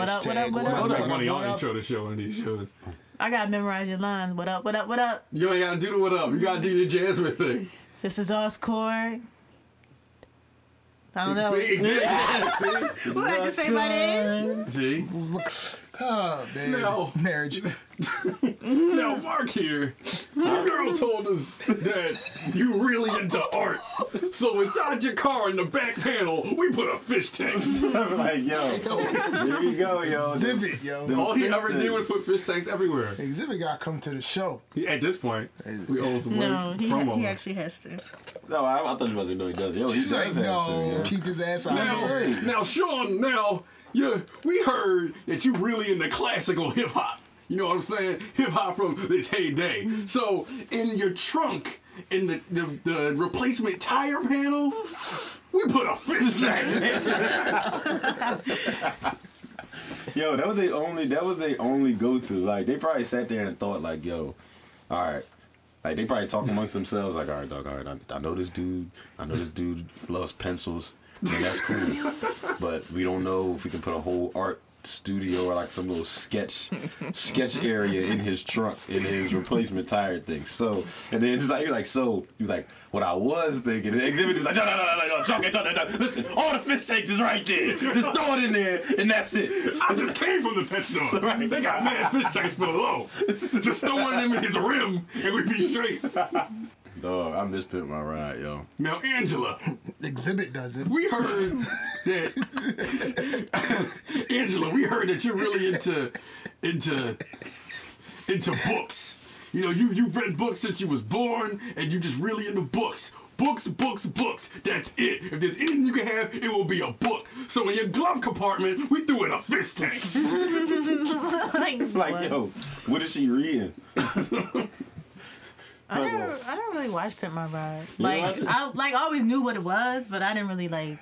What up, what up, what I up? like What one of y'all up, what up? intro the show on these shows. I gotta memorize your lines. What up, what up, what up? You ain't gotta do the what up. You gotta do your Jasmine thing. This is Oscord. I don't know. See, exactly. Who had to say my name? See? Let's look. Ah, oh, man. No. Marriage. Now, Mark here, your girl told us that you really into art. So inside your car in the back panel, we put a fish tank. I'm like, yo, here you go, yo. Exhibit, yo. All he Fish ever did was put fish tanks everywhere. Exhibit got to come to the show. At this point, we owe some No, money he, promo. he actually has to. No, I, I thought you was gonna know he does. Yo, he She's does like, have no, to. Yeah. keep his ass out Now, of the way. now, Sean, now, yeah, we heard that you really into classical hip hop. You know what I'm saying? Hip hop from its heyday. So, in your trunk, in the, the, the replacement tire panel, we put a fish tank. Yo, that was the only. That was the only go to. Like they probably sat there and thought, like, yo, all right. Like they probably talk amongst themselves, like, all right, dog, all right, I, I know this dude. I know this dude loves pencils, and that's cool. but we don't know if we can put a whole art studio or like some little sketch sketch area in his trunk in his replacement tire thing. So and then just like you're like so he was like what I was thinking. The exhibit is like no no no no no Chuck it, Chuck it, Chuck it. listen all the fish tanks is right there. Just throw it in there and that's it. I just came from the pet store. Right. They got mad fish tanks for the low. Just throw one of them in his rim and we'd be straight. Dog, I'm just putting my ride, yo. Now, Angela, Exhibit does it. we heard that Angela, we heard that you're really into into into books. You know, you you've read books since you was born, and you just really into books. Books, books, books. That's it. If there's anything you can have, it will be a book. So in your glove compartment, we threw in a fish tank. like, Like, what? yo, what is she reading? I never, I don't really watch Pimp My Ride. You don't watch Like. I like always knew what it was, but I didn't really like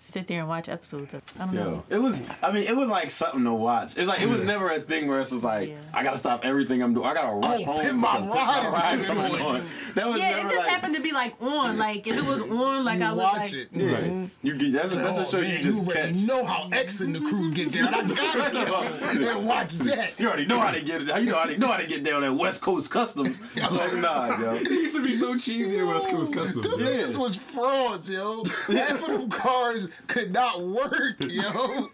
sit there and watch episodes. Of, I don't Yo, know. it was. I mean, it was like something to watch. It's like it was never a thing where it's just like Yeah. I gotta stop everything I'm doing. I gotta rush Oh, home. Pimp My because Ride is Ride coming coming on. on. That was Yeah, never it just like, happened to be like on. Like if it was on, like I You was watch like, it. Right. Mm-hmm. You get that's, a- that's a Oh, show man, you just already catch. know how X and the crew get down. I gotta get and watch that. You already know how to get it. You know how to know how to get down at West Coast Customs. I'm like, nah, yo. It used to be so cheesy at West Coast Customs. Them Yeah. niggas was frauds, yo. Half of them cars could not work, yo.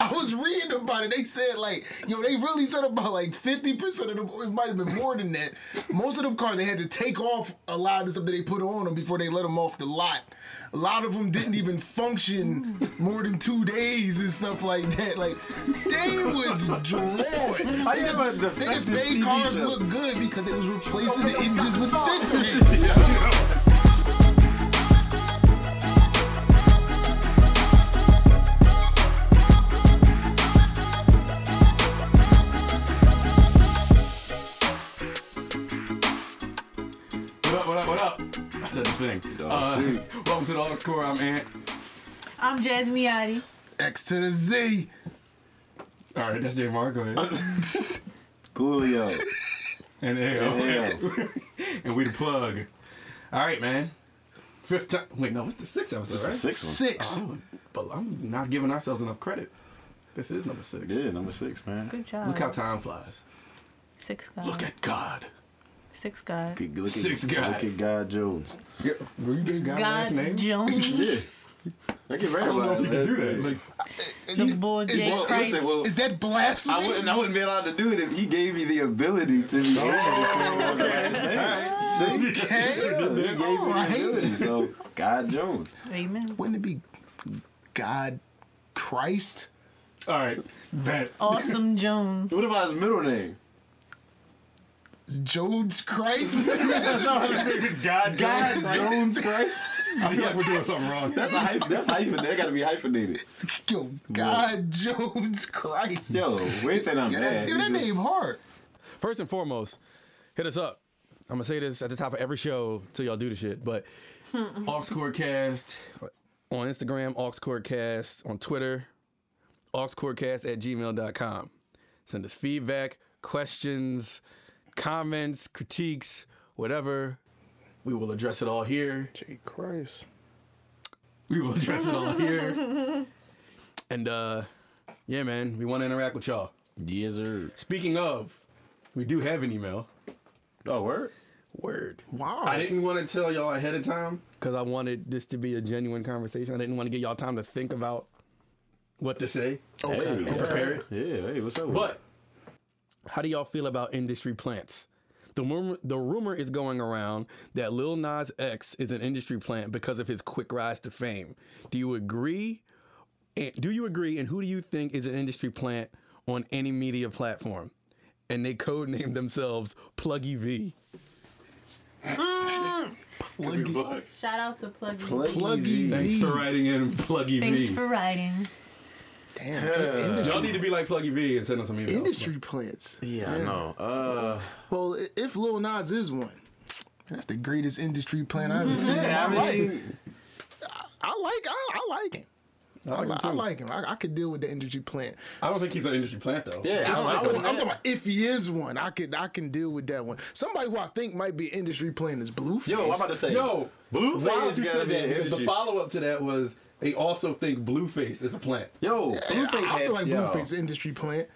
I was reading about it. They said like, yo, they really said about like fifty percent of them. It might have been more than that. Most of them cars they had to take off a lot of the stuff that they put on them before they let them off the lot. A lot of them didn't even function more than two days and stuff like that. Like they was drawing. You have a Niggas defective made cars look good because they was replacing the engines with fish thing. Uh, welcome to the Aux Core. I'm Ant. I'm Jasmine Yachty. X to the Z. All right, that's J Mark. Go. Coolio. And L. And we the plug. All right, man. Fifth time. Wait, no, it's the sixth episode, right? Six. Six. Oh, but I'm not giving ourselves enough credit. This is number six. Yeah, number six, man. Good job. Look how time flies. Six guy. Look at God. Six guy. Look at, look at, Six guy. Look at God Jones. Yeah, well, you gave God, last name. Jones. I get I don't know if you can do that. Like, The boy Is, J. Well, Christ. listen, well, is that blasphemy? I wouldn't, I wouldn't be allowed to do it if he gave me the ability to be able to call the last name. See? Okay. He gave me the Alright. ability, so God Jones. Amen. Wouldn't it be God Christ? all right, bet. Awesome Jones. What about his middle name? Jones Christ? It's God. God Jones Christ. I feel like we're doing something wrong. That's a hyphen. That's hyphen. That gotta be hyphenated. Yo, God Jones Christ. Yo, we ain't saying I'm Yo, mad. that, yo, We that just- name hard. First and foremost, hit us up. I'm gonna say this at the top of every show till y'all do the shit. But hmm. AuxCoreCast on Instagram, AuxCoreCast on Twitter, AuxCoreCast at gmail.com. Send us feedback, questions, comments, critiques, whatever. We will address it all here. J Christ. We will address it all here. And uh Yeah, man. We want to interact with y'all. Yes, sir. Speaking of, we do have an email. Oh, word. Word. Wow. I didn't want to tell y'all ahead of time because I wanted this to be a genuine conversation. I didn't want to give y'all time to think about what to say Okay. Hey, and prepare it. Yeah, hey, what's up? with But how do y'all feel about industry plants? The rumor, the rumor is going around that Lil Nas X is an industry plant because of his quick rise to fame. Do you agree? And do you agree? And who do you think is an industry plant on any media platform? And they codenamed themselves Pluggy V. Pluggy, Shout out to Pluggy. Pluggy V. Thanks for writing in Pluggy Thanks V. Thanks for writing. Damn. Y'all need to be like Pluggy V and send us some emails. industry plants. Yeah, I know. Uh, Well, i- if Lil Nas is one, that's the greatest industry plant I've ever seen yeah, in my I life. mean, I like I, I like him. I like him like, I too. like him. I, I could deal with the industry plant. I don't think he's an industry plant though. yeah, If, I I, like am him. talking about if he is one, I could I can deal with that one. Somebody who I think might be industry plant is Blueface. Yo, I'm about to say, Yo, Blueface Wild you gotta said be that because the industry- follow up to that was they also think Blueface is a plant. Yo, Blueface I, I has, feel like yo. Blueface is an industry plant.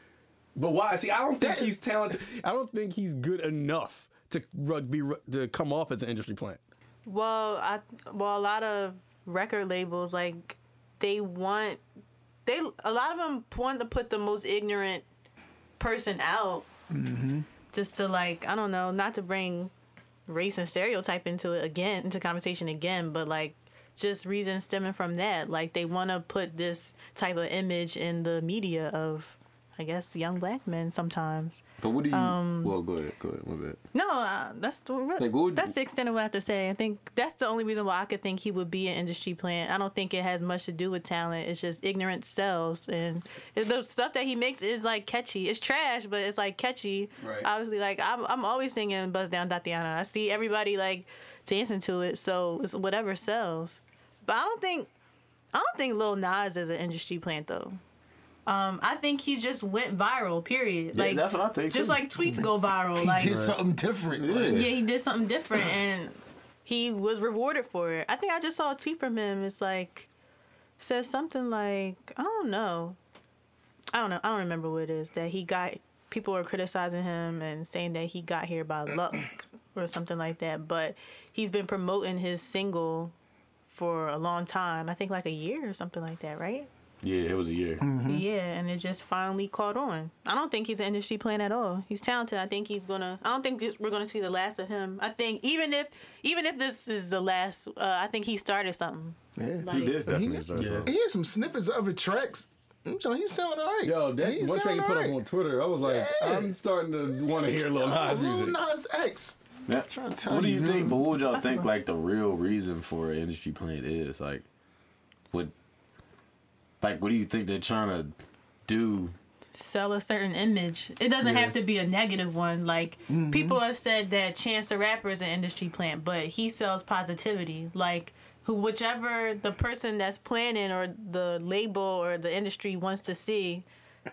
But why? See, I don't think That- he's talented. I don't think he's good enough to rug- be to come off as an industry plant. Well, I well a lot of record labels like they want they a lot of them want to put the most ignorant person out, mm-hmm. just to like I don't know, not to bring race and stereotype into it again into conversation again, but like just reasons stemming from that. Like they want to put this type of image in the media of, I guess, young black men sometimes. But what do you? Um, well, go ahead. Go ahead. My bad. No, uh, that's the Like, that's the extent of what I have to say. I think that's the only reason why I could think he would be an industry plant. I don't think it has much to do with talent. It's just ignorance sells, and the stuff that he makes is like catchy. It's trash, but it's like catchy. Right. Obviously, like I'm I'm always singing "Bust Down Thotiana." I see everybody like dancing to it, so it's whatever sells. But I don't think I don't think Lil Nas is an industry plant though. Um, I think he just went viral. Period. Yeah, like that's what I think, Just too. like tweets go viral. He like did something different. like- yeah, he did something different and he was rewarded for it. I think I just saw a tweet from him. It's like says something like I don't know. I don't know. I don't remember what it is that he got. People were criticizing him and saying that he got here by luck or something like that. But he's been promoting his single for a long time. I think like a year or something like that, right? Yeah, it was a year. Yeah, and it just finally caught on. I don't think he's an industry plant at all. He's talented. I think he's gonna. I don't think we're gonna see the last of him. I think even if even if this is the last, uh, I think he started something. Yeah. Like, He did definitely He- start Yeah. something. He had some snippets of other tracks. You know, he's sounding all right. Yo, that He one track sound you put all up on Twitter, I was like, Yeah. I'm starting to want to hear Lil Nas Lil music. Nas X. Now, Trying to tell what do you you, think? But what would y'all That's think what- like the real reason for an industry plant is? Like, what? Like, what do you think they're trying to do? sell a certain image. It doesn't Yeah. have to be a negative one. Like Mm-hmm. people have said that Chance the Rapper is an industry plant, but he sells positivity. Like who whichever the person that's planning or the label or the industry wants to see,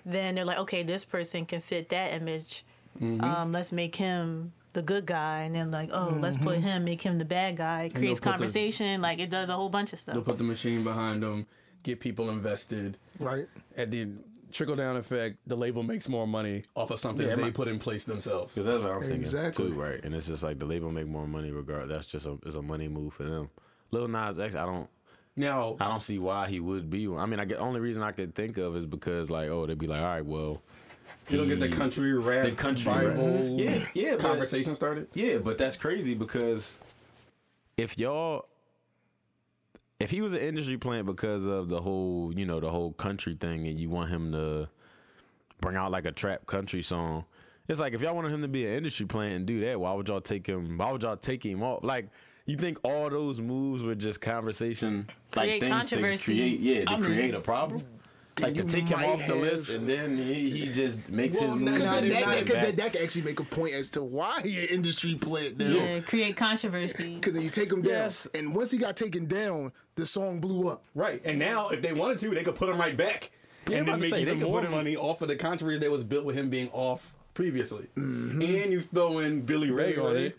then they're like, okay, this person can fit that image. Mm-hmm. Um, let's make him the good guy, and then like, oh, let's put mm-hmm. him, make him the bad guy. It creates put the- conversation. like it does a whole bunch of stuff They'll put the machine behind them, get people invested. Right. At the trickle down effect, the label makes more money off of something Yeah, they my- put in place themselves. Because that's what I'm thinking Exactly. too, right? And it's just like the label make more money regard. That's just a it's a money move for them. Lil Nas X, I don't Now, I don't see why he would be one. I mean, I get only reason I could think of is because like oh they'd be like all right well you don't get the country rap the country rap. Bible yeah yeah but- conversation started. Yeah, but that's crazy because if y'all if he was an industry plant because of the whole, you know, the whole country thing and you want him to bring out like a trap country song, it's like if y'all wanted him to be an industry plant and do that, why would y'all take him why would y'all take him off? Like you think all those moves were just conversation mm. like Create things to create yeah, to I mean, create a problem? Like to take him might off the list and then he, he just makes Well, his no, moves. Because then that, that that, could, that, that could actually make a point as to why he an industry plant now. Yeah, create controversy. Because then you take him down, Yes. and once he got taken down, the song blew up. Right, and now if they wanted to, they could put him right back, Yeah, and I'm then make say, they even could more put him- money off of the controversy that was built with him being off previously. Mm-hmm. And you throw in Billy Ray Billy on Ray. it.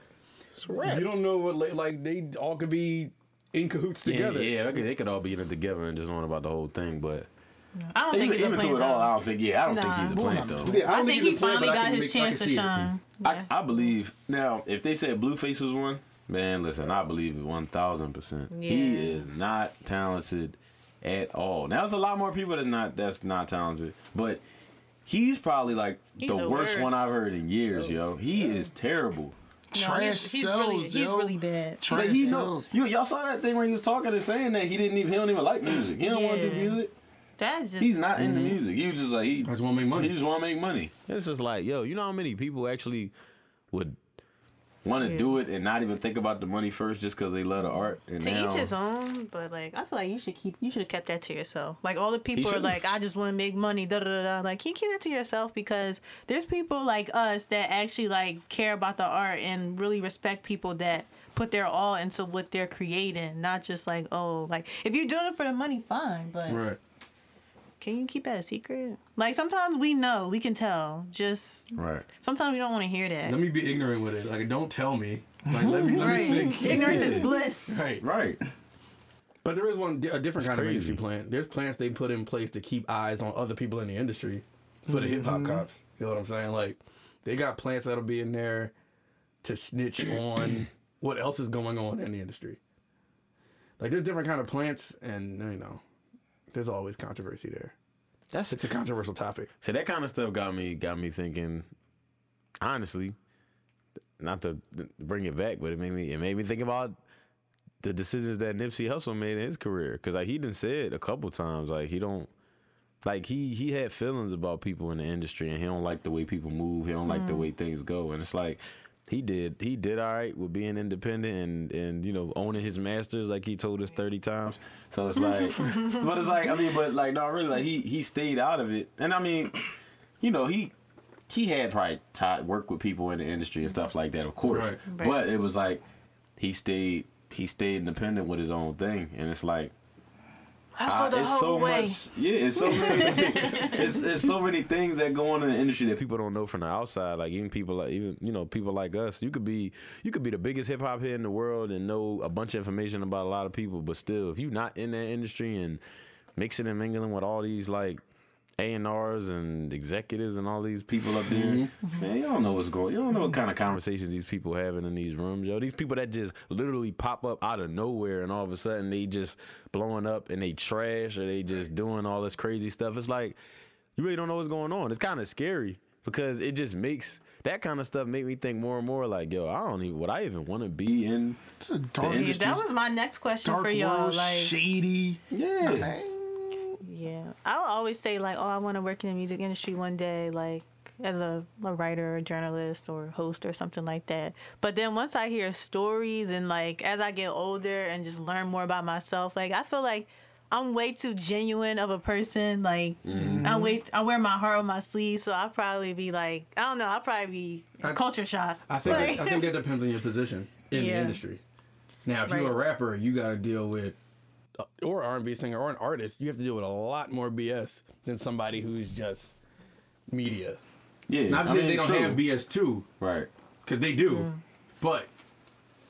It's a rap. You don't know what like they all could be in cahoots together. yeah, they could, they could all be in it together and just knowing about the whole thing. But I don't think Even, he's a even plant through it all, I don't think. Yeah, I don't think he's a Well, plant though. yeah, I don't think he's he a plant, finally I got his make- chance to shine. Yeah. I, I believe now if they said Blueface was one, man, listen, I believe it one thousand percent. He is not talented at all. Now there's a lot more people that's not that's not talented, but he's probably like He's the, the worst, one. I've heard in years, yo. He is terrible. No, Trash he's, he's sells, really, he's yo. really bad. Trash But he know, sells. you y'all saw that thing where he was talking and saying that he didn't even he don't even like music. He don't want to do music. That's just He's not into music. He was just like he I just want to make money. He just want to make money. It's just like, yo, you know how many people actually would want to Yeah. do it and not even think about the money first just because they love the art. And to now, each his own, but like I feel like you should keep you should have kept that to yourself. Like all the people are like, I just want to make money, da da da da. Like you keep it to yourself because there's people like us that actually like care about the art and really respect people that put their all into what they're creating, not just like oh like if you're doing it for the money, fine, but Right. Can you keep that a secret? Like sometimes we know, we can tell. Just right? sometimes we don't want to hear that. Let me be ignorant with it. Like, don't tell me. Like, let me let me think. Ignorance is bliss. Right. Right. But there is one a different kind of industry plant. There's plants they put in place to keep eyes on other people in the industry for the hip hop mm-hmm. cops. You know what I'm saying? Like they got plants that'll be in there to snitch on what else is going on in the industry. Like there's different kind of plants, and you know, there's always controversy there. That's It's a controversial topic. so that kind of stuff got me got me thinking. Honestly, not to bring it back, but it made me it made me think about the decisions that Nipsey Hussle made in his career. Because like he done said a couple times, like he don't like he he had feelings about people in the industry, and he don't like the way people move. He don't like the mm. way things go, and it's like. He did. He did all right with being independent and and you know owning his masters like he told us thirty times. So it's like, but it's like I mean, but like no, really, like he he stayed out of it, and I mean, you know he he had probably taught work with people in the industry and stuff like that, of course. Right. Right. But it was like he stayed he stayed independent with his own thing, and it's like Hustle uh, the it's whole so way. much. Yeah, it's so many. it's, it's so many things that go on in the industry that people don't know from the outside. Like even people like even you know people like us. You could be you could be the biggest hip hop head in the world and know a bunch of information about a lot of people, but still, if you're not in that industry and mixing and mingling with all these like. A and R's and executives and all these people up there, mm-hmm. Mm-hmm. man, you don't know what's going. On. You don't know what kind of conversations these people having in these rooms, yo. These people that just literally pop up out of nowhere and all of a sudden they just blowing up and they trash or they just doing all this crazy stuff. It's like you really don't know what's going on. It's kind of scary because it just makes that kind of stuff make me think more and more like, yo, I don't even would I even want to be in It's a dark, The Yeah, that was my next question dark for y'all. world, Like, shady. yeah. Man, yeah, I'll always say like, oh, I want to work in the music industry one day, like as a, a writer, or journalist, or host, or something like that. But then once I hear stories and like as I get older and just learn more about myself, like I feel like I'm way too genuine of a person. Like mm-hmm. I wait, I wear my heart on my sleeve, so I'll probably be like, I don't know, I'll probably be I- culture shock. I think Like- I think that depends on your position in the industry. Now, if you're a rapper, you got to deal with, or R&B singer, or an artist, you have to deal with a lot more BS than somebody who's just media. Yeah. Not to I say mean, they don't true. have BS too, Right. because they do, but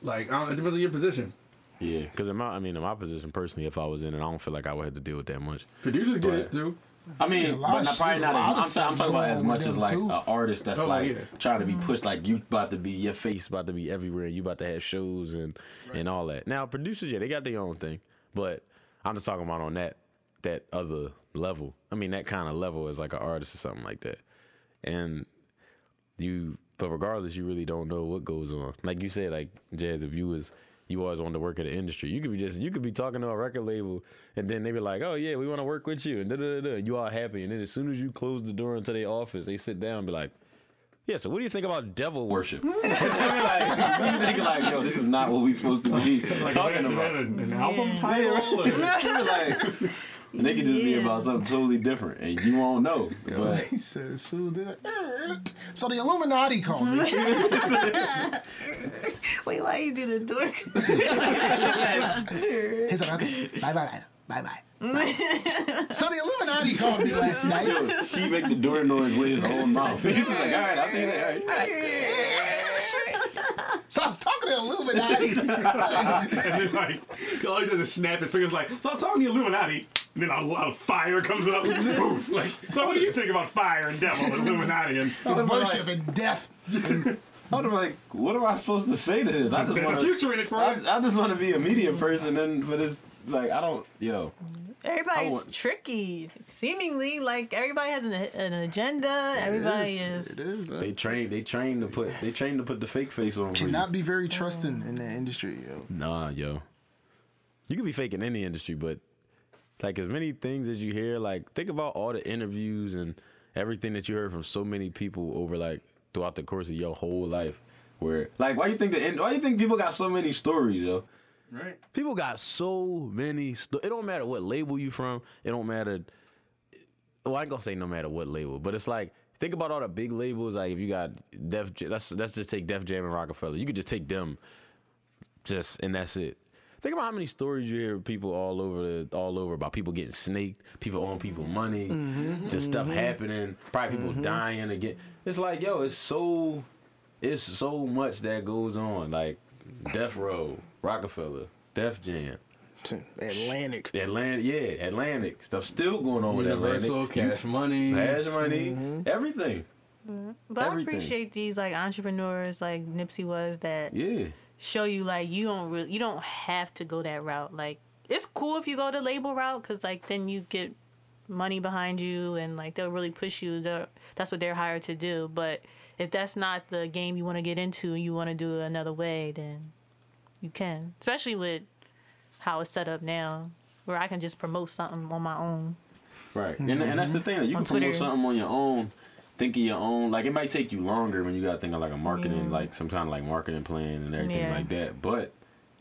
like I don't, it depends on your position. Yeah, because in my, I mean, in my position personally, if I was in it, I don't feel like I would have to deal with that much. Producers get Right. it too. I mean, Yeah, but not, probably not as I'm, I'm talking about as much as like an artist that's Oh, like yeah. trying to be pushed. Like you about to be your face, about to be everywhere. And you about to have shows and and all that. Now producers, yeah, they got their own thing, but I'm just talking about on that that other level. I mean, that kind of level is like an artist or something like that, and you. But regardless, you really don't know what goes on. Like you said, like Jazz, if you was you always want to work in the industry, you could be just you could be talking to a record label, and then they be like, "Oh yeah, we want to work with you," and da da da. da. You all happy, and then as soon as you close the door into their office, they sit down and be like. Yeah, so what do you think about devil worship? I mean, like, you thinking like, yo, this is not what we supposed to be talking about. an album like, and they could just be about something totally different, and you won't know. But he says, so, they're like, so the Illuminati called me. Wait, why you do the door? He's like, bye bye, bye bye. so the Illuminati called me last night. yo, he make the door noise with his own mouth. He's just like, all right, I'll see you there. All right. So I was talking to the Illuminati. and then like all he does is snap his fingers like, so it's on the Illuminati. And then a, a fire comes up. Oof, like, so what do you think about fire and devil and Illuminati and The worship and death. I was like, what am I supposed to say to this? I just there's a want future in it for I. I just want to be a media person, and for this, like, I don't, yo, Everybody's I want- tricky. Seemingly, like everybody has an, an agenda. Everybody It is. is. It is. they train, they train to put, they train to put the fake face on. for you. Cannot be very trusting in that industry, yo. Nah, yo. You could be fake in any industry, but like as many things as you hear, like think about all the interviews and everything that you heard from so many people over like throughout the course of your whole life. Where like why you think the why you think people got so many stories, yo? Right. People got so many. Sto- it don't matter what label you from. It don't matter. Well, I ain't gonna say no matter what label, but it's like think about all the big labels. Like if you got Def, J- let's let's just take Def Jam and Rockefeller. You could just take them, just and that's it. Think about how many stories you hear of people all over the, all over about people getting snaked, people owing people money, mm-hmm. just stuff mm-hmm. happening, probably people mm-hmm. dying again. It's like yo, it's so, it's so much that goes on. Like Death Row, Rockefeller, Def Jam. Atlantic. Atlantic, yeah, Atlantic stuff still going on with Universal, Atlantic. Cash Money. Cash money, mm-hmm. everything. Mm-hmm. But everything. I appreciate these like entrepreneurs like Nipsey was that Yeah, show you like you don't really you don't have to go that route. Like it's cool if you go the label route because like then you get money behind you and like they'll really push you. They're, that's what they're hired to do. But if that's not the game you want to get into and you want to do it another way, then you can. Especially with how it's set up now, where I can just promote something on my own. right. And, and that's the thing. You On can promote something on your own, think of your own. Like it might take you longer when you got to think of like a marketing, Yeah. like some kind of like marketing plan and everything Yeah. like that. But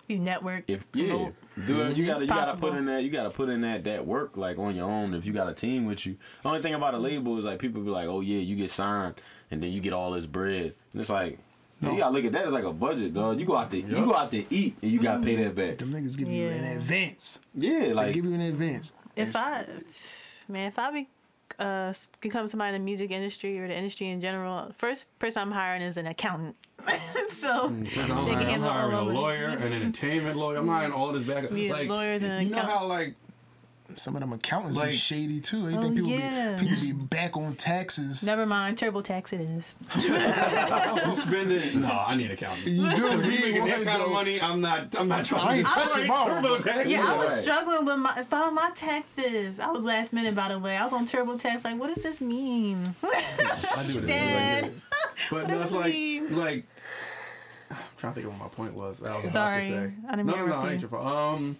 You network. if yeah, promote. do it, you gotta It's you gotta possible. put in that you gotta put in that that work like on your own. If you got a team with you, the only thing about a label is like people be like, oh yeah, you get signed and then you get all this bread, and it's like. You gotta look at that as like a budget, dog. You go out there, you go out there eat, and you gotta pay that back. Them niggas give you in Yeah. advance. Yeah, They like give you in advance. If It's- I, man, if I be, uh, become somebody in the music industry or the industry in general, first person I'm hiring is an accountant. so I'm, they hiring, can I'm hiring a of it. lawyer, an entertainment lawyer. I'm hiring all this back. Yeah, like, lawyers and you know how like Some of them accountants Like- be shady too. They Oh, think people yeah. be people be back on taxes. Never mind, TurboTax it is. you spending. No, I need accounting. You do You need making that kind of money? I'm not. I'm not trusting. I ain't you. touching All mine. TurboTax. Yeah, I was right. struggling with my filing my taxes. I was last minute, by the way. I was on TurboTax. Like, what does this mean? I do this. Dad. But What does that's it like mean? like. I'm trying to think of what my point was. that I was Sorry, about to say. I didn't no, mean no, to no, interrupt ain't your fault. Um.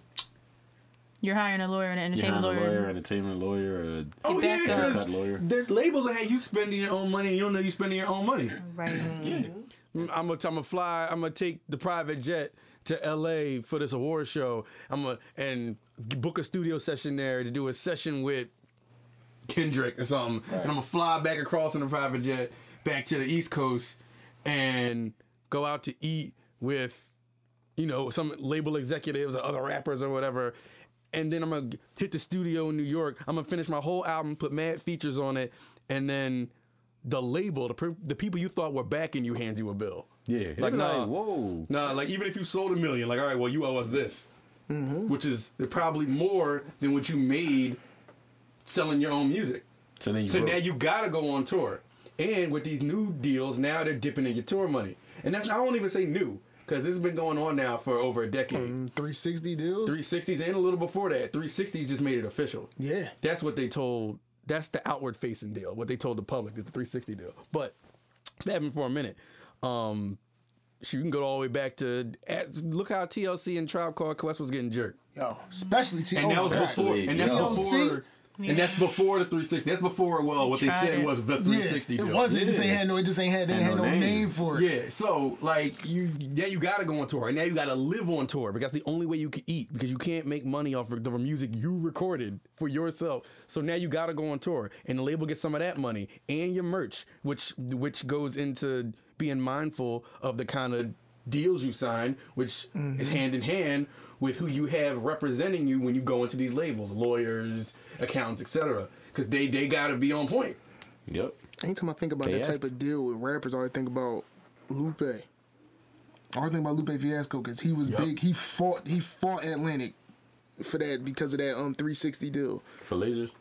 You're hiring a lawyer and an you have entertainment a lawyer. lawyer, entertainment lawyer, a Oh yeah, back up. cut lawyer. because the labels are hey, you spending your own money, and you don't know you're spending your own money. Right. Mm-hmm. I'm gonna, I'm gonna fly. I'm gonna take the private jet to L.A. for this award show. I'm gonna and book a studio session there to do a session with Kendrick or something. Right. And I'm gonna fly back across in the private jet back to the East Coast and go out to eat with, you know, some label executives or other rappers or whatever. And then I'm gonna hit the studio in New York. I'm gonna finish my whole album, put mad features on it, and then the label, the, per- the people you thought were backing you, hands you a bill. Yeah, Like, nah. like whoa. Nah, like even if you sold a million, like all right, well you owe us this, mm-hmm. which is probably more than what you made selling your own music. So then you So now you gotta go on tour, and with these new deals, now they're dipping in your tour money, and that's I won't even say new because this has been going on now for over a decade. Mm, 360 deals. 360s and a little before that, 360s just made it official. Yeah. That's what they told. That's the outward facing deal. What they told the public is the 360 deal. But having for a minute, um, you can go all the way back to at, look how TLC and Tribe Called Quest was getting jerked, Yo, especially TLC. and that was God. before, and that's TLC? before, and that's before the 360. That's before well, what they said it. was the 360. Yeah, 360 it deal. wasn't. It just ain't Yeah. had no. It just ain't had. They Ain't ain't had no no name. name for it. Yeah, so like you now you gotta go on tour, and now you gotta live on tour because that's the only way you can eat because you can't make money off of the music you recorded for yourself. So now you gotta go on tour, and the label gets some of that money and your merch, which which goes into being mindful of the kind of deals you sign, which is mm-hmm. hand in hand with who you have representing you when you go into these labels, lawyers, accounts, etc. Because they they gotta be on point. Yep. Anytime I think about They that have type of deal with rappers, I always think about Lupe. I always think about Lupe Fiasco because he was Yup. big. He fought. He fought Atlantic for that because of that um 360 deal. For lasers.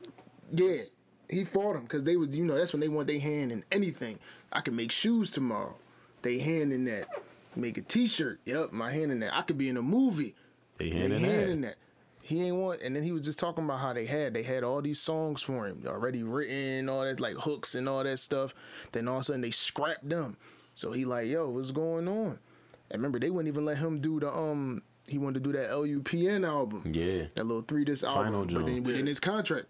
Yeah, he fought him because they was you know that's when they want their hand in anything. I can make shoes tomorrow. They hand in that. Make a T-shirt. Yep, my hand in that. I could be in a movie. They They in hand that. in that. He ain't want, and then he was just talking about how they had they had all these songs for him already written, all that like hooks and all that stuff. Then all of a sudden they scrapped them. So he like, yo, what's going on? And remember, they wouldn't even let him do the um. He wanted to do that LupEND album. Yeah. That little three disc album, Final but then joint. within his contract,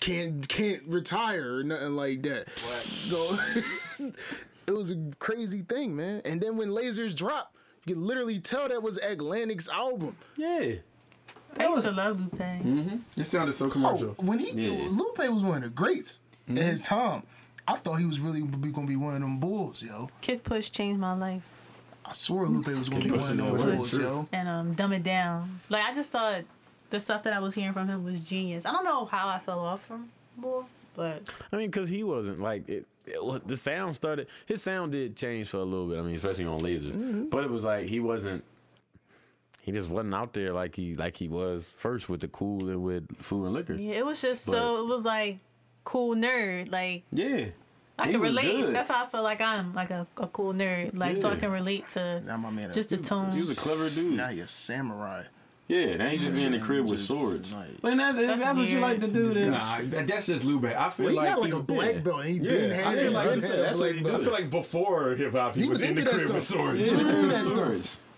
can't can't retire or nothing like that. So it was a crazy thing, man. And then when Lasers dropped, you could literally tell that was Atlantic's album. Yeah. I used to love Lupe. Mm-hmm. It sounded so Oh, commercial. when he Yeah. Lupe was one of the greats in his time. I thought he was really gonna be one of them bulls, yo. Kick Push changed my life. I swore Lupe was gonna be one of Push them is the bulls, worst. yo. and um dumb it down. Like I just thought the stuff that I was hearing from him was genius. I don't know how I fell off from Bull, but I mean, because he wasn't like it, it The sound started. His sound did change for a little bit. I mean, especially on lasers. Mm-hmm. But it was like he wasn't. He just wasn't out there like he like he was first with the cool and with food and liquor. yeah, it was just But- so it was like cool nerd. Like Yeah. I He can relate. good. That's how I feel like I'm like a, a cool nerd. Like so I can relate to Now my man, just the tone. He was a clever dude. now he a samurai. Yeah, now he's just in the crib with swords. like- But that's, That's that's, what you like to do. Then. Nah, that's just Lupe. I feel Well, he like got like he- a black yeah. belt. He Yeah, been I had didn't like had say, that's what black he I feel like before hip hop, he, He was, was in into the that crib with stuff. swords. He was into that stuff.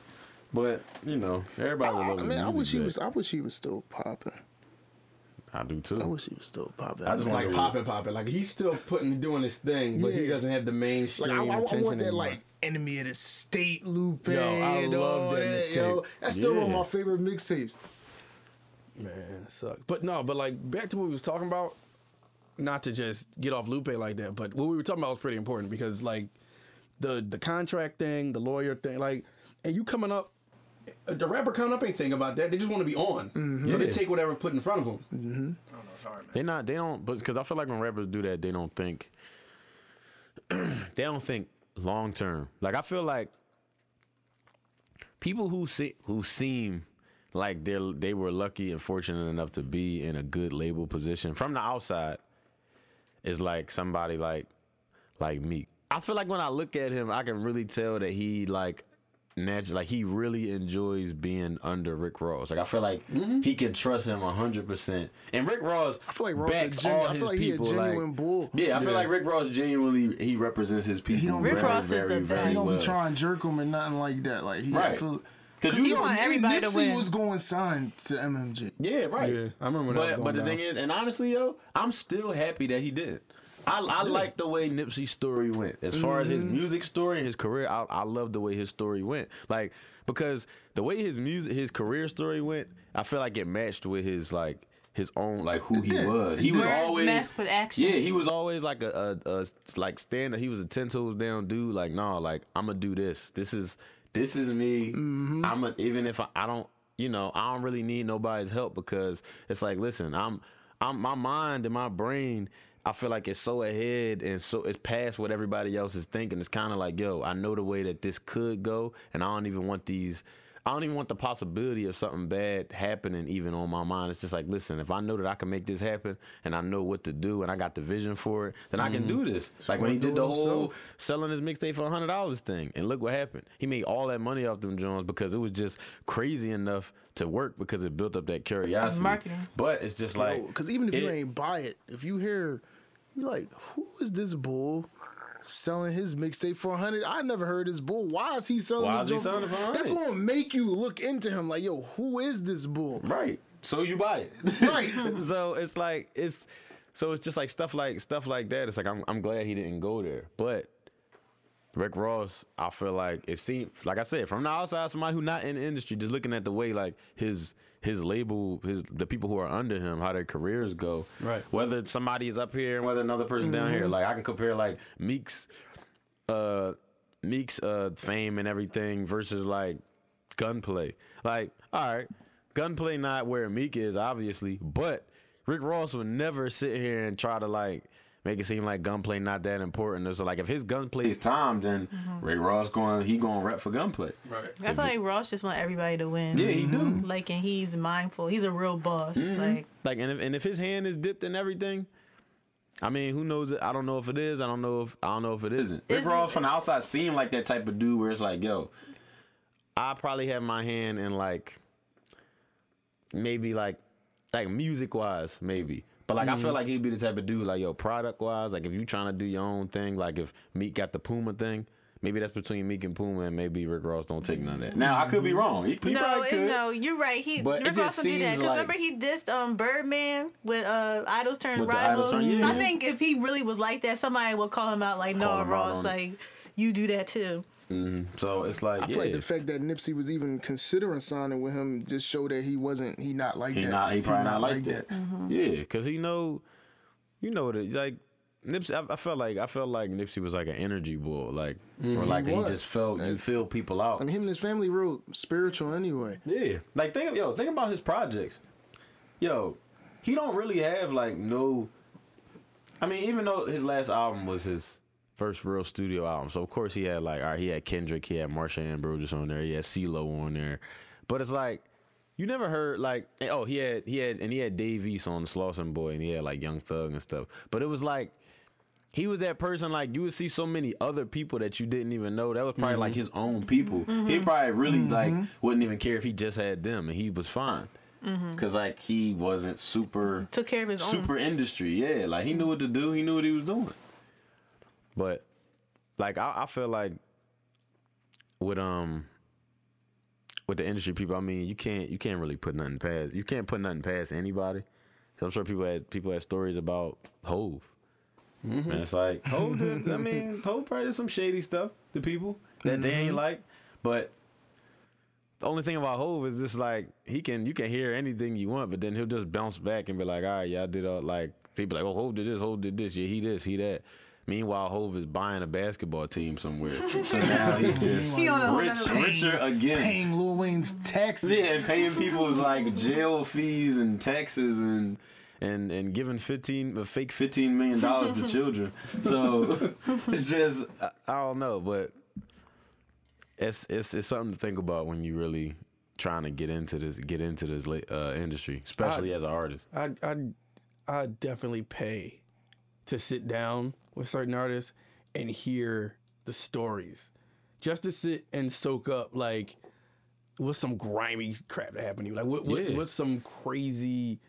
But you know, everybody I, loves I mean, I wish he was. I wish he was still popping. I do too. I wish he was still popping. I just mean, like popping, popping. Like he's still putting, doing his thing, but he doesn't have the Like mainstream I, I, I attention want that anymore. like enemy of the state Lupe Yo, I love that that. mixtape. Yo, that's still one of my favorite mixtapes. Man, it sucks. But no, but like back to what we was talking about. Not to just get off Lupe like that, but what we were talking about was pretty important because like the the contract thing, the lawyer thing, like, and you coming up, the rapper coming up ain't thinking about that. They just want to be on, so they take whatever put in front of them. Mm-hmm. I don't know, sorry, man. They not. They don't. But because I feel like when rappers do that, they don't think. they don't think long term. Like I feel like people who see who seem like they they were lucky and fortunate enough to be in a good label position from the outside is like somebody like like Meek. I feel like when I look at him, I can really tell that he like natural like he really enjoys being under Rick Ross. Like I feel like mm-hmm. he can trust him hundred percent. And Rick Ross I feel like Ross a backs genu- all I his feel like he a people. genuine like, bull. Yeah, I feel like Rick Ross genuinely he represents his people. He don't- very, Rick Ross is very, the very best. He don't well. be trying to jerk him or nothing like that. Like he Right. Feel. Cause he you, want and everybody to Nipsey win. was going signed to MMG. yeah, right. Yeah, I remember when that was But going but the down. thing is, and honestly, yo, I'm still happy that he did. I, I like the way Nipsey's story went. As far as his Mm-hmm. music story and his career, I, I love the way his story went. Like because the way his music, his career story went, I feel like it matched with his like his own like who he was. He was Words always matched with actions. yeah. He was always like a, a, a like stand. He was a ten toes down dude. Like nah, like I'm gonna do this. This is this is me. Mm-hmm. I'm a, even if I, I don't, you know, I don't really need nobody's help because it's like, listen, I'm, I'm my mind and my brain. I feel like it's so ahead and so it's past what everybody else is thinking. It's kind of like, yo, I know the way that this could go, and I don't even want these. I don't even want the possibility of something bad happening even on my mind. It's just like, listen, if I know that I can make this happen and I know what to do and I got the vision for it, then I can do this. Like when he did the whole himself. selling his mixtape for hundred dollars thing, and look what happened. He made all that money off them Jones because it was just crazy enough to work because it built up that curiosity. Marketing. But it's just like Because even if you ain't buy it, if you hear, you're like, who is this bull selling his mixtape for 100? I never heard this bull. Why is he selling Why is he selling it for 100? That's going to make you look into him like, yo, who is this bull? right, so you buy it. right. so it's like it's so it's just like stuff like stuff like that. It's like I'm I'm glad he didn't go there, but. Rick Ross, I feel like it seems like I said from the outside, somebody who not in the industry, just looking at the way like his his label, his the people who are under him, how their careers go. Right. Whether somebody is up here and whether another person down here, like I can compare like Meek's, uh, Meek's uh fame and everything versus like gunplay. Like, all right, gunplay not where Meek is, obviously, but Rick Ross would never sit here and try to like, make it seem like gunplay not that important. So like if his gunplay is time, then Mm-hmm. Ray Ross going, he going to rep for gunplay. Right. I feel like Ross just want everybody to win. Yeah, he do. Like, and he's mindful. He's a real boss. Like, Like, and if and if his hand is dipped in everything, I mean, who knows? I don't know if it is. I don't know if I don't know if it isn't. Rick Isn't- Ross from the outside seemed like that type of dude where it's like, yo, I probably have my hand in like maybe like like music wise, maybe. But like I feel like he'd be the type of dude like yo, product wise, like if you trying to do your own thing, like if Meek got the Puma thing, maybe that's between Meek and Puma, and maybe Rick Ross don't take none of that. now I could be wrong. He, he no, probably could. no, you're right. He But it Rick Ross will do that because like- remember he dissed um Birdman with uh Idols Turn Rivals. Idols Turn- So I think if he really was like that, somebody would call him out like, Call "No, him out Ross, like you do that too." Mm-hmm. So it's like I feel yeah. like the fact that Nipsey was even considering signing with him just showed that he wasn't he not like He that. not, he probably not, like that. Mm-hmm. Yeah, cause he know, you know what it like. Nipsey, I, I felt like I felt like Nipsey was like an energy bull, like mm-hmm. or like he, was. just felt you feel people out. I mean, him and his family real spiritual anyway. yeah, like think of yo think about his projects. Yo, he don't really have like no. I mean, even though his last album was his first real studio album, so of course he had like all right, he had Kendrick, he had Marsha Ambrosius on there, he had CeeLo on there, but it's like. You never heard like oh he had he had and he had Dave East on the Slauson Boy and he had like Young Thug and stuff. But it was like he was that person like you would see so many other people that you didn't even know. That was probably like mm-hmm. his own people. Mm-hmm. He probably really mm-hmm. like wouldn't even care if he just had them and he was fine. Cause like he wasn't super Took care of his own. super industry. Yeah, like he knew what to do. He knew what he was doing. But like I, I feel like with um with the industry people, I mean you can't you can't really put nothing past you can't put nothing past anybody. I'm sure people had people had stories about Hove. And it's like Hove did, I mean Hove probably did some shady stuff to people that they ain't like, but. The only thing about Hove is just like he can you can hear anything you want, but then he'll just bounce back and be like, all right, yeah, I did all like people like, oh, Hove did this, Hove did this, yeah, he this, he that. Meanwhile, Hove is buying a basketball team somewhere, so now he's just He on rich, nother- richer again. Paying Lil Wayne's taxes. Yeah, and paying people's like jail fees and taxes and and and giving fifteen a fake fifteen million dollars to children. So it's just I, I don't know, but it's it's it's something to think about when you really trying to get into this get into this uh, industry, especially as an artist. I I I definitely pay to sit down with certain artists and hear the stories, just to sit and soak up like what's some grimy crap that happened to you, like what, what Yeah. what's some crazy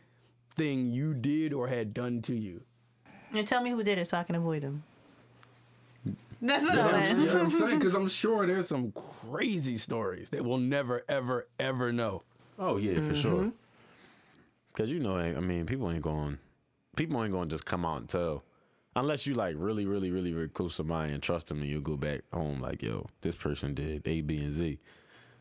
thing you did or had done to you. And tell me who did it so I can avoid them That's what You know I'm what I'm- you know what I'm asking. saying? Because I'm sure there's some crazy stories that we'll never, ever, ever know. Oh yeah, Mm-hmm. for sure. Cause you know, I mean, people ain't going, people ain't going to just come out and tell, unless you like really, really, really, really close to somebody and trust them, and you go back home like, yo, this person did A, B, and Z.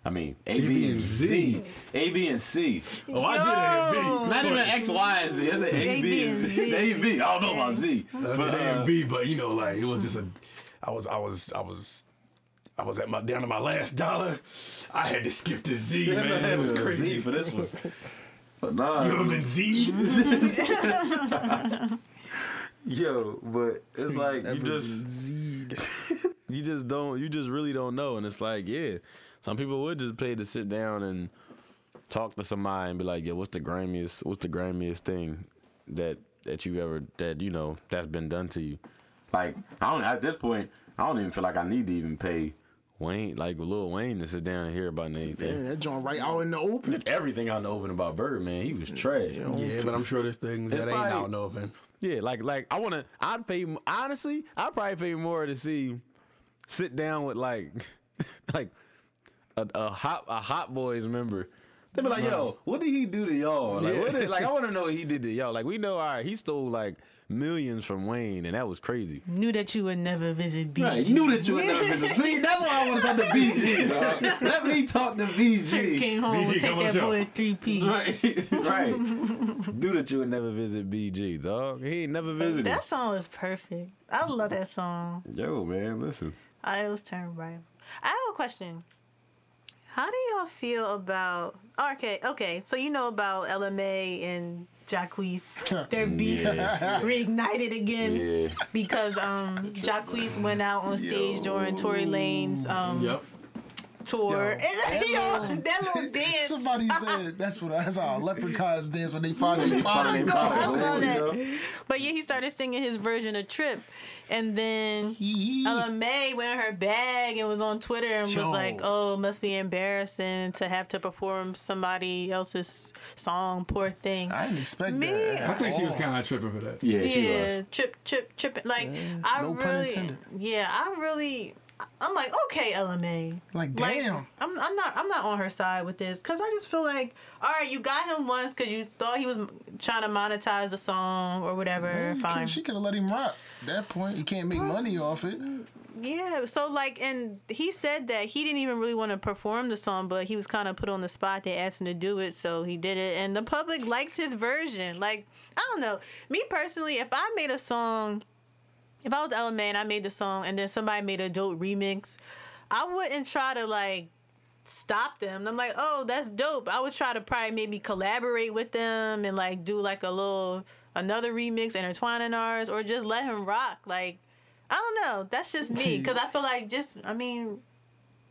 I mean, A, B, and Z, A, B, and C. Oh, I did A and B. Not even X, Y, and Z. It's an A, B, and Z. It's A, B. I don't know about Z. But, But A uh, and B, but you know, like it was just a. I was, I was, I was, I was at my down to my last dollar. I had to skip the Z, man. It was Z crazy. for this one. But nah, You ever been Z'd? yo, but it's like you just. You just don't you just really don't know and it's like yeah some people would just pay to sit down and talk to somebody and be like yeah what's the grimiest what's the grimiest thing that that you ever that you know that's been done to you like i don't at this point i don't even feel like i need to even pay wayne like lil wayne to sit down and hear about anything Man, that joint right out in the open. everything out in the open about bird man he was trash Yeah, but I'm sure there's things that It's ain't out in the open. Yeah, like like I want to. I'd pay honestly. I'd probably pay more to see sit down with like like a, a hot a hot boys member. They'd be like, "Yo, what did he do to y'all? Like, what did, like I want to know what he did to y'all. Like, we know, all right, he stole like millions from Wayne, and that was crazy. Knew that you would never visit BG. Right, knew that you would never visit. See, that's why I want to talk to BG. Dog. Let me talk to BG. Came home, BG, take that the show. boy three piece. Right, right. Knew that you would never visit BG, dog. He ain't never visited. That song is perfect. I love that song. Yo, man, listen. I was turned right. I have a question. How do y'all feel about okay, okay, so you know about Ella Mai and Jacquees. Their beef Yeah. reignited again Yeah. because um Jacquees went out on stage during Tory Lanez um Yep. Tour. Yo, and yo, that that little dance. Somebody said that's what that's how leprechauns dance when they find their body. I love that. But yeah, he started singing his version of Trip. And then Ella Mai went in her bag and was on Twitter and Yo. was like, oh, it must be embarrassing to have to perform somebody else's song, poor thing. I didn't expect Me- that. I think she was kind of tripping for that. Yeah, she yeah, was. trip, trip, trip. Like I no pun really, intended. yeah, I really, I'm like, okay, Ella Mai. Like, damn. I'm, I'm not, I'm not on her side with this because I just feel like, all right, you got him once because you thought he was trying to monetize the song or whatever. You Fine. She could have let him rock. At that point, you can't make money off it. Yeah, so like, and he said that he didn't even really want to perform the song, but he was kind of put on the spot. They asked him to do it, so he did it, and the public likes his version. Like, I don't know, me personally, if I made a song, if I was Ella Mai and I made the song, and then somebody made a dope remix, I wouldn't try to like stop them. I'm like, oh, that's dope. I would try to probably maybe collaborate with them and like do like a little another remix intertwining ours, or just let him rock. Like, I don't know. That's just me because I feel like just I mean,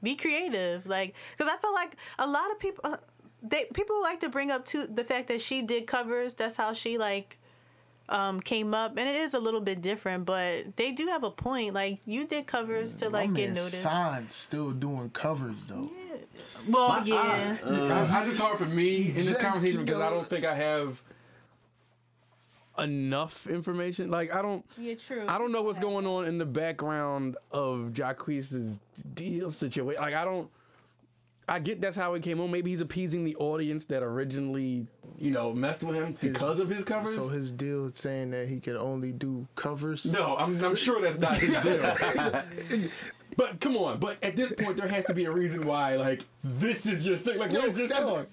be creative. Like, because I feel like a lot of people. Uh, they people like to bring up to the fact that she did covers. That's how she like um came up, and it is a little bit different. But they do have a point. Like you did covers to like My get noticed. Signed still doing covers though. Well, yeah. It's just hard for me in this conversation because I don't think I have enough information. Like I don't. Yeah, true. I don't know what's going on in the background of Jacquees' deal situation. Like I don't. I get that's how it came on. Maybe he's appeasing the audience that originally, you know, messed with him because of his covers. So his deal is saying that he could only do covers. no, I'm, I'm sure that's not his deal. but come on. But at this point, there has to be a reason why. Like this is your thing. Like Yo, where's your song?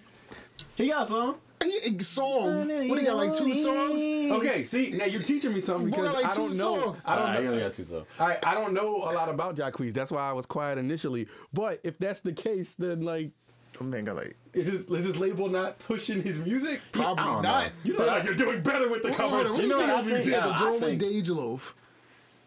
He got some. He, song. What he got like two songs? Okay, see now you're teaching me something Boy, because like I don't know. songs. I don't Alright, he know. only got two songs. I, I don't know a lot about Jacquees. That's why I was quiet initially. But if that's the case, then like, Oh man, got like is his is his label not pushing his music? probably don't know. You know, like you're doing better with the Hold covers. on, what you know that? that I think- music. Yeah, the I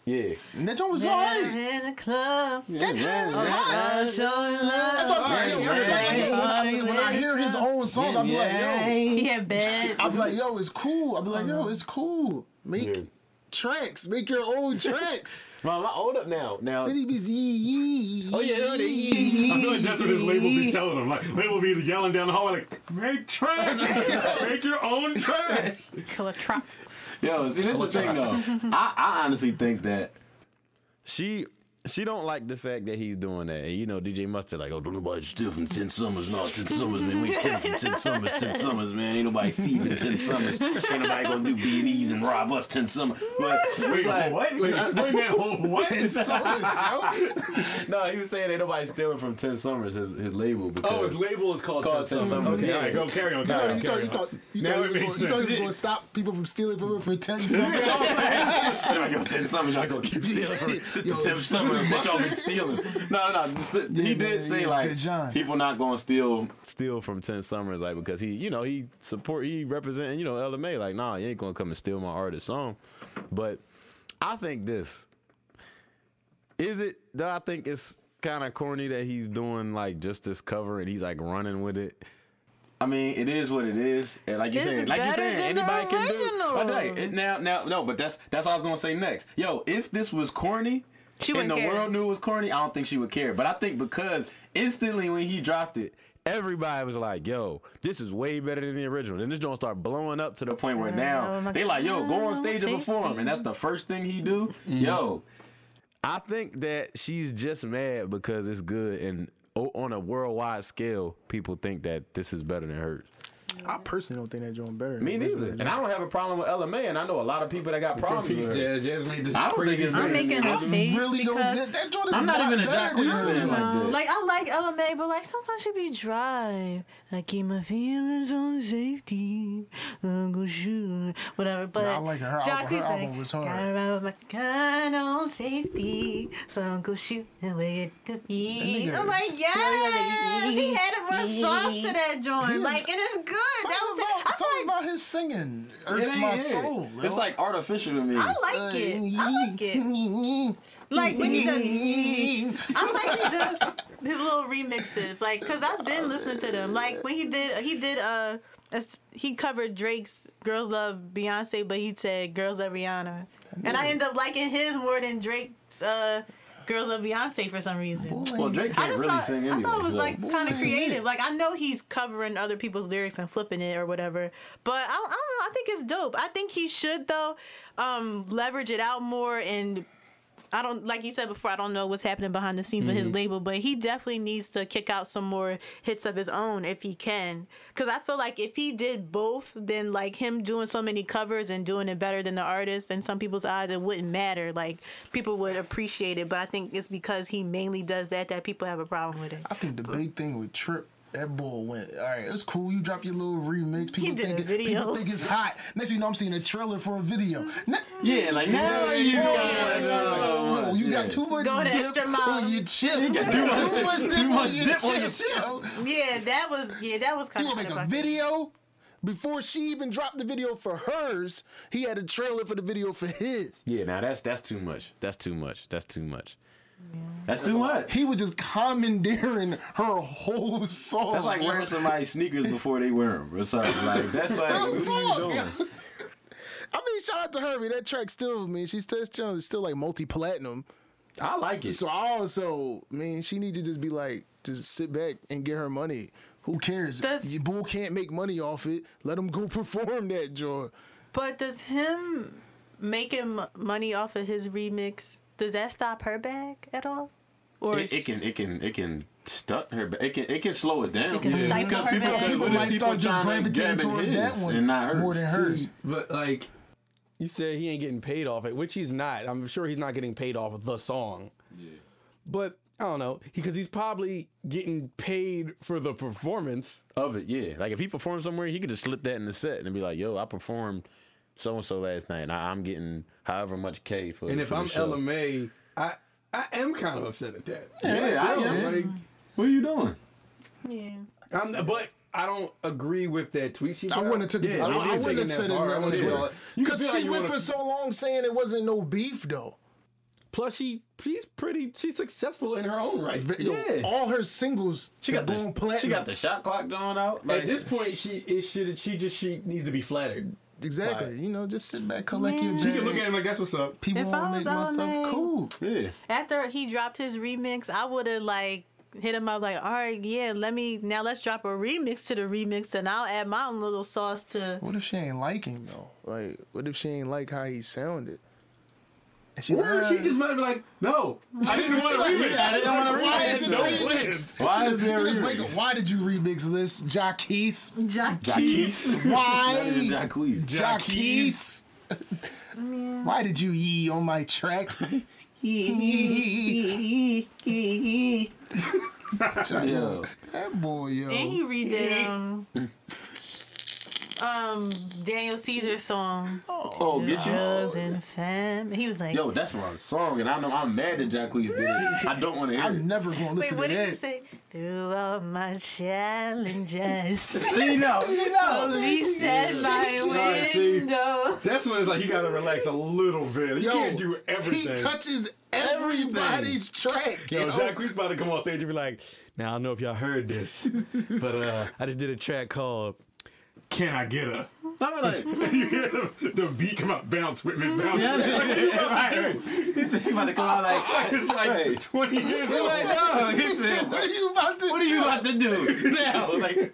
Yeah. And that joint was alright. in the club. That joint was hot. I'm showing love. That's what I'm saying. Yo, like, like, when, I, when I hear his own songs, I'll be like, yo. He had bad. I'll be like, yo, it's cool. I'll be like, yo, uh-huh. it's cool. Make Yeah. Tracks. Make your own tracks. Well, I'm old up now. Now. Then he be zee. Oh yeah, no, they- I feel like that's what his label be telling him. Like label be yelling down the hallway like, make tracks, make your own tracks. Killer trucks. Yo, see, that's the thing though. I, I honestly think that she she don't like the fact that he's doing that. And you know, DJ Mustard like, oh, don't nobody steal from ten summers. No, ten summers, man. We steal from ten summers, ten summers, man. Ain't nobody thieving ten summers. Ain't nobody gonna do B and E's and rob us ten summers. But Wait, like, what? Wait, explain that whole what? Ten songs, yo. no, he was saying ain't nobody stealing from ten summers. His his label. Oh, his label is called, Called Ten Ten Summers. Summers. Okay, All right, go carry on. You thought, on, you thought, carry you thought, you Now thought, it he was makes gonna, you thought he was going to stop people from stealing from him for 10 songs. I'm ten summers, y'all gonna keep stealing from this Yo, the tenth summer that y'all been stealing. No, no, no. He Yeah, did man, say yeah, like Dejan. people not gonna steal. steal from Ten Summers, like because he, you know, he support, he representing, you know, LMA. May. Like, nah, you ain't gonna come and steal my artist song. But I think this is it. That I think it's kind of corny that he's doing like just this cover and he's like running with it. I mean, it is what it is. And like you It's said, like you better saying, anybody can do. original. But it, now, now, no, but that's that's what I was gonna say next. Yo, if this was corny, She and the care. world knew it was corny, I don't think she would care. But I think because instantly when he dropped it, Everybody was like, "Yo, this is way better than the original." And this joint start blowing up to the the point where now Oh they like, yo, go on stage and perform, and that's the first thing he do. Mm-hmm. Yo, I think that she's just mad because it's good, and on a worldwide scale, people think that this is better than hers. I personally don't think that joint better. me neither. And I don't have a problem with Ella Mai, and I know a lot of people that got problems Peace, with her. Jazz. Jazz made this I don't crazy. think it's I'm making a I face really don't. because That, that joint is I'm not even a Jack than Queen fan like that. Like I like Ella Mai, but like sometimes she be dry. I keep my feelings on safety. I'm gonna oh, shoot whatever. But Nah, I like her. Her album- her like, album was hard. Gotta ride with my gun on safety, so I'm gonna shoot the way it could be. That nigga- I'm like, yes, he had it more sauce to that joint. Like, it's good. Good. That was. I about, something like about his singing It irks ain't my it. soul. It's yo. like artificial to me. I like it. I like it. Like when he does, I like he does his little remixes. Like, cause I've been listening to them. Like when he did, he did uh, as- he covered Drake's "Girls Love Beyonce," but he said "Girls Love Rihanna," and I end up liking his more than Drake's uh, "Girls Love Beyonce" for some reason. well, Drake I can't just really thought, sing I anyway. thought it was so. like kind of creative. Like I know he's covering other people's lyrics and flipping it or whatever, but I, I don't know. I think it's dope. I think he should though um, leverage it out more and. I don't like you said before. I don't know what's happening behind the scenes with his mm-hmm. label, but he definitely needs to kick out some more hits of his own if he can. Because I feel like if he did both, then like him doing so many covers and doing it better than the artist in some people's eyes, it wouldn't matter. Like people would appreciate it. But I think it's because he mainly does that that people have a problem with it. I think the big thing with Trip, that boy went. All right, it's cool. You drop your little remix. People did think a it, video. people think it's hot. Next thing you know, I'm seeing a trailer for a video. Ne- yeah, like now you got whoa, you yeah. got too much Go dip extra mile. on your chip. You got too too much, much- dip, too on, much your dip on your chips, chip. Yeah, that was yeah, that was kind You of gonna make a video? Before she even dropped the video for hers, he had a trailer for the video for his. Yeah, now that's that's too much. That's too much. That's too much. That's too much. He was just commandeering her whole soul. That's like yo. wearing somebody's sneakers before they wear them or something. Like that's like Real what are you doing? I mean, shout out to her. man. That track still, man, she's still, still, still like multi platinum. I like it. So I also, man, she need to just be like, just sit back and get her money. Who cares? Does- Your bull can't make money off it. Let him go perform that joy. But does him making money off of his remix does that stop her bag at all? Or It, it can it can it can stunt her. but It can it can slow it down. It can stifle Because her people, bag. because People might start just trying gravitating towards that one and not hers. more than hers. But like, you said he ain't getting paid off it, which he's not. I'm sure he's not getting paid off of the song. Yeah. But I don't know because he's probably getting paid for the performance. Of it, yeah. Like if he performed somewhere, he could just slip that in the set and be like, "Yo, I performed so and so last night, and I, I'm getting however much K for." And if for I'm show. Ella Mai, I I am kind of upset at that. Yeah, I am. Like, What are you doing? yeah. I'm, but I don't agree with that tweet. She I wouldn't have took it. Yeah, I, I ain't wouldn't have said it on Twitter. Because feel like she went wanna- for so long saying it wasn't no beef though. Plus, she she's pretty. She's successful in her own right. Yo, Yeah. all her singles She got going the platinum. she got the shot clock going out. Like, At this point, she it should she just she needs to be flattered. Exactly. Right. You know, just sit back, collect your Yeah. bag. She can look at him like that's what's up. People If want I to was make my Ella Mai, stuff cool. yeah. After he dropped his remix, I would have like hit him up like, all right, yeah, let me now let's drop a remix to the remix, and I'll add my own little sauce to. What if she ain't like him though? Like, what if she ain't like how he sounded? And she Or she just might be like, no, I didn't want to remix. I didn't want to Why is it No remixed? Why is there a You just make remix? a- Why did you remix this, Jaquise? Jaquise. Why? Jacquees. Jaquise. Why did you yee on my track? Yo. That boy, yo. And he redid um, um Daniel Caesar song. Oh, get you. Drugs and fam. He was like, Yo, that's my song, and I know I'm mad that Jacquees did it. I don't want to hear I'm it. never gonna wait, listen what to did he that. say? Through all my challenges, See, no, you know. police at my Right, see? window. That's when it's like you gotta relax a little bit. You Yo, can't do everything. He touches everybody's track. Yo, Yo, Jack Queens about to come on stage and be like, "Now I don't know if y'all heard this, but uh, I just did a track called Can I Get Her." I'm like, you hear the, the beat come out, bounce with me, bounce. yeah, right. He said he about to come out like, It's like Hey. 20 years He's old. like, no. He said, what are you about to what are you about to do now? Like,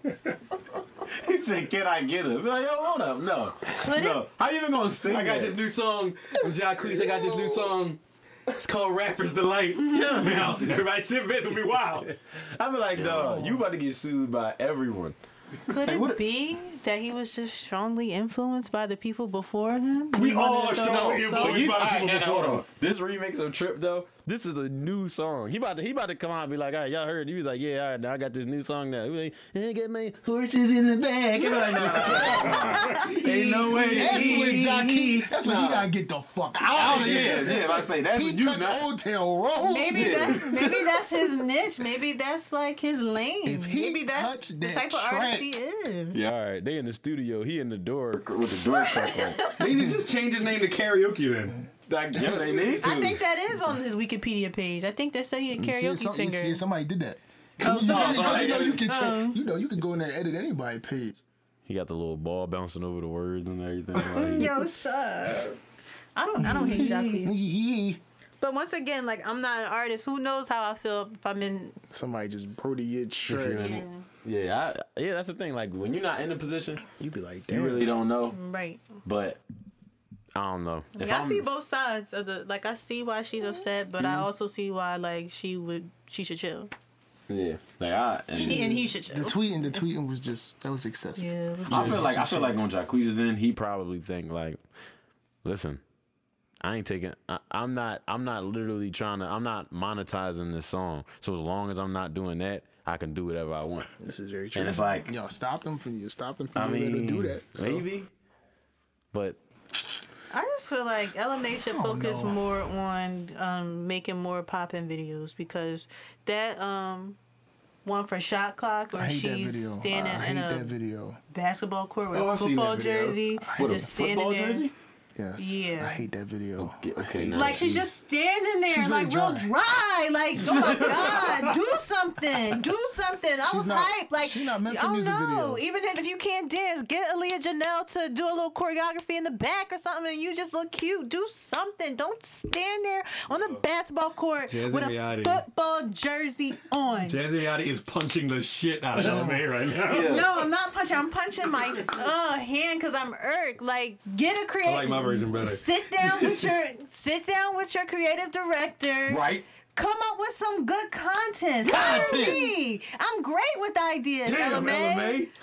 he said, can I get her? Be like, yo, hold up, no, Could no. How you even gonna sing I got that? this new song from Jack I got this new song. It's called Rapper's Delight. Yeah. Now, everybody sit this will be wild. I be like, dog, you about to get sued by everyone. Could Hey, it what- be that he was just strongly influenced by the people before him? We He all wanted are to strongly influenced. He's, by the people now, now, before hold on. us. This remix of Trip though, this is a new song. He about to he about to come out and be like, all right, y'all heard? He was like, yeah, all right, now I got this new song now. He was like, I got my horses in the back. Like, nah, ain't no way. That's when Jockey. That's when he gotta get the fuck out Oh of yeah, here. yeah. I say that's He what you touched not. Old Town Road. Maybe Yeah. that maybe that's his niche. Maybe that's like his lane. If he maybe that's touched the that type of artist he is. Yeah, all right. They in the studio. He in the door with the door cracked. Like, They need to just change his name to karaoke then. like, Yo, they need to. I think that is on his Wikipedia page. I think they say he's a You see, karaoke some- you singer. see, somebody did that. Oh, you, know, somebody you know you can check, Oh. you know you can go in there and edit anybody's page. he got the little ball bouncing over the words and everything. Like, Yo, shut up. I don't. I don't hate Jacquees. Somebody But once again, like I'm not an artist. Who knows how I feel if I'm in? Somebody just brody your if you're shirt. it. Yeah, I, yeah, that's the thing. Like when you're not in a position, You be like, you really don't know. Right. But I don't know. If I I'm- see both sides of the. Like I see why she's upset, but I mm-hmm. also see why like she would. She should chill. yeah, like I, and He, and he should chill. The tweeting, the tweeting was just that was excessive. Yeah. it was I feel like I feel like when Jacquees in, he probably think like, listen, I ain't taking. I, I'm not. I'm not literally trying to. I'm not monetizing this song. So as long as I'm not doing that, I can do whatever I want. This is very true. And it's like, Yo, stop them from you. Stop them from I being able to do that. So, maybe, but I just feel like Ella Mai should focus know. more on um, making more popping videos because that um one for shot clock I where hate that she's video. standing I in a that video. basketball court with Oh, a I seen football jersey and a just standing football there. jersey? Yes. Yeah. I hate that video. Okay, okay, hate Like she's just standing there, She's like very real dry. Like, oh my god, do something, do something. I She's was not- hyped. Like, she's not meant I don't music know. videos. Even if you can't dance, get Aliya Janell to do a little choreography in the back or something, and you just look cute. Do something. Don't stand there on the basketball court Jazzy with a Miyati. football jersey on. Jazzy Miyati is punching the shit out of Ella Mai right now. No, I'm not punching. I'm punching my uh, hand because I'm irked. Like, get a creative. I version better. Sit down with your sit down with your creative director. Right. Come up with some good content. Hire Content. me. I'm great with ideas, Damn, Ella Mai.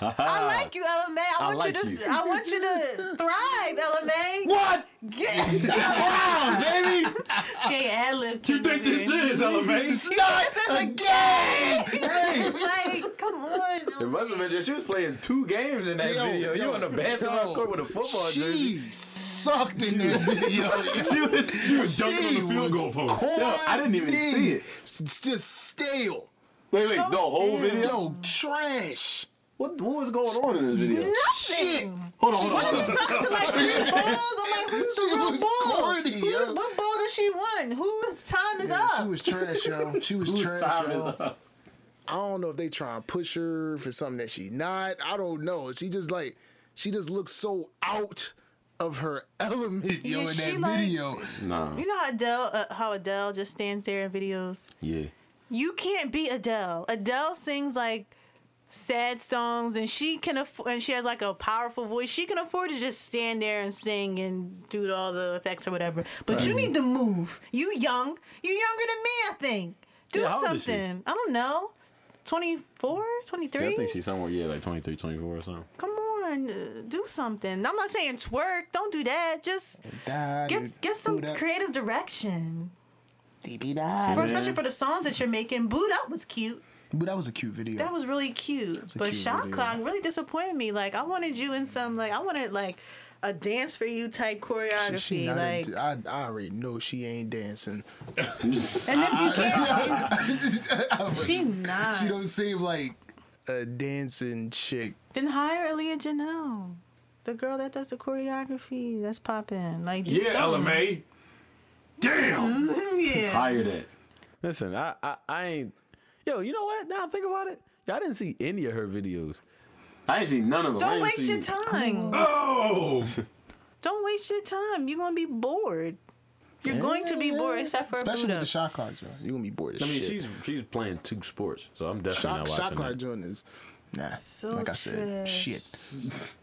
LMA. I like you, Ella Mai. I, I want like you to you. I want you to thrive, Ella Mai. What? Get Wow, baby. okay, ad lib. You think this is, Ella Mai? This is a game. Hey, like, come on. It must have been. She was playing two games in that Yo, video. you yo, on the basketball yo, court with a football jersey. she sucked in that video. She was, she was dunking on the field goal post. corny. Yo, I didn't even see it. It's just stale. Wait, wait, the whole sad. video. Yo, trash. What what was going on in this video? Nothing. Hold on, hold on, What hold she talking to like three balls? I'm like, who's the She real was ball? corny, Who- yo. What ball does she want? Whose time is Yeah, up? she was trash, yo. She was Whose trash, time is yo. up? I don't know if they try and push her for something that she not. I don't know. She just like she just looks so out of her element, yo, Yeah, in she that like- video. Nah. You know how Adele, uh, how Adele just stands there in videos. Yeah. You can't beat Adele. Adele sings like sad songs, and she can afford, and she has like a powerful voice. She can afford to just stand there and sing and do all the effects or whatever. But you need to move. You young. You younger than me, I think. Do Yeah, how old is she? something. I don't know. 24, Yeah, 23? I think she's somewhere, yeah, like 23, 24 or something. Come on, uh, do something. I'm not saying twerk. Don't do that. Just Die, get get some creative direction. DB die. For, especially for the songs that you're making. Boo'd Up was cute. But that was a cute video. That was really cute. a But cute Shot video. Clock really disappointed me. Like I wanted you in some like I wanted like a dance for you type choreography. She- she not like into- I, I already know she ain't dancing. and if you can't she not. She don't seem like a dancing chick. then hire Aliya Janell. The girl that does the choreography, that's popping. Like Yeah, something. Ella Mai. Damn. Yeah. Hire that. Listen, I, I, I ain't. Yo, you know what? Now I think about it. I didn't see any of her videos. I ain't seen none of them. Don't waste your time. Oh. Don't waste your time. You're gonna be bored. You're going to be bored except for Especially Boo'd Up. with the shot clock joint. You're gonna be bored as I mean, shit. she's she's playing two sports, so I'm definitely shot, not shot watching clock that. joint is nah. So like I said, trash. shit.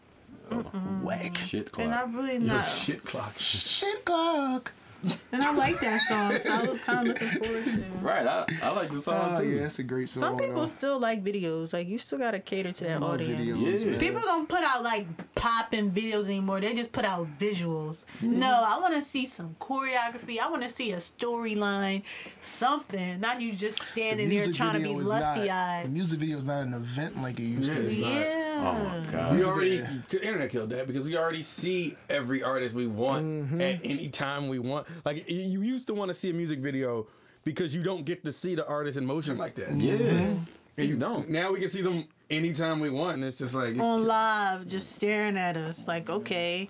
Oh, Whack. Shit, and clock. I'm really Your not. shit clock. Shit clock. and I like that song, so I was kind of looking forward to. it. Right, I, I like the song Oh too. yeah, that's a great song. Some people though. still like videos. Like you still gotta cater to that audience. videos, Yeah. People don't put out like popping videos anymore. They just put out visuals. Mm-hmm. No, I want to see some choreography. I want to see a storyline, something. Not you just standing there trying to be video lusty not- The music video is not an event like it used to. it's be. not. Yeah. Oh my god. We already the internet killed that because we already see every artist we want Mm-hmm. at any time we want. Like you used to want to see a music video because you don't get to see the artist in motion like that. Yeah. Mm-hmm. And you don't. Now we can see them anytime we want, and it's just like On live, just staring at us. Like, okay.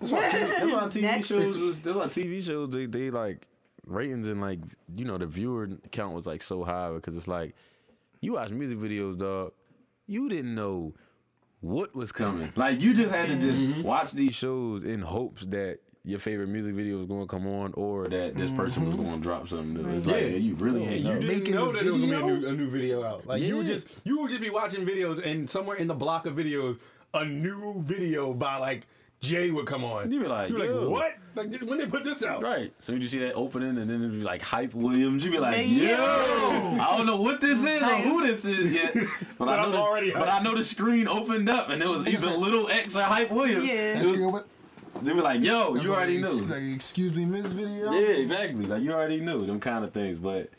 That's why TV Next. shows was that's why TV shows they, they like ratings and like you know the viewer count was like so high because it's like you watch music videos, dog. You didn't know what was coming. Like you just had to just mm-hmm. watch these shows in hopes that your favorite music video was going to come on or that this person was mm-hmm. going to drop something new. It's like Yeah. yeah, you really And ain't you know. didn't Making know the that there was gonna be a new, a new video out. Like you would just you would just be watching videos, and somewhere in the block of videos, a new video by like Jay would come on. You'd be like, You're yo. like, what? Like did- when they put this out? Right. So you just see that opening and then it'd be like hype Williams. You'd be like, Yo. yo, I don't know what this is or who this is yet. But, I know I'm the, already but I know the screen opened up and it was either little X or hype Williams. Yeah. It That's was- good, what- They were like, yo, that's you like already ex- knew. Like, excuse me, Miss Video. Yeah, exactly. Like you already knew them kind of things. But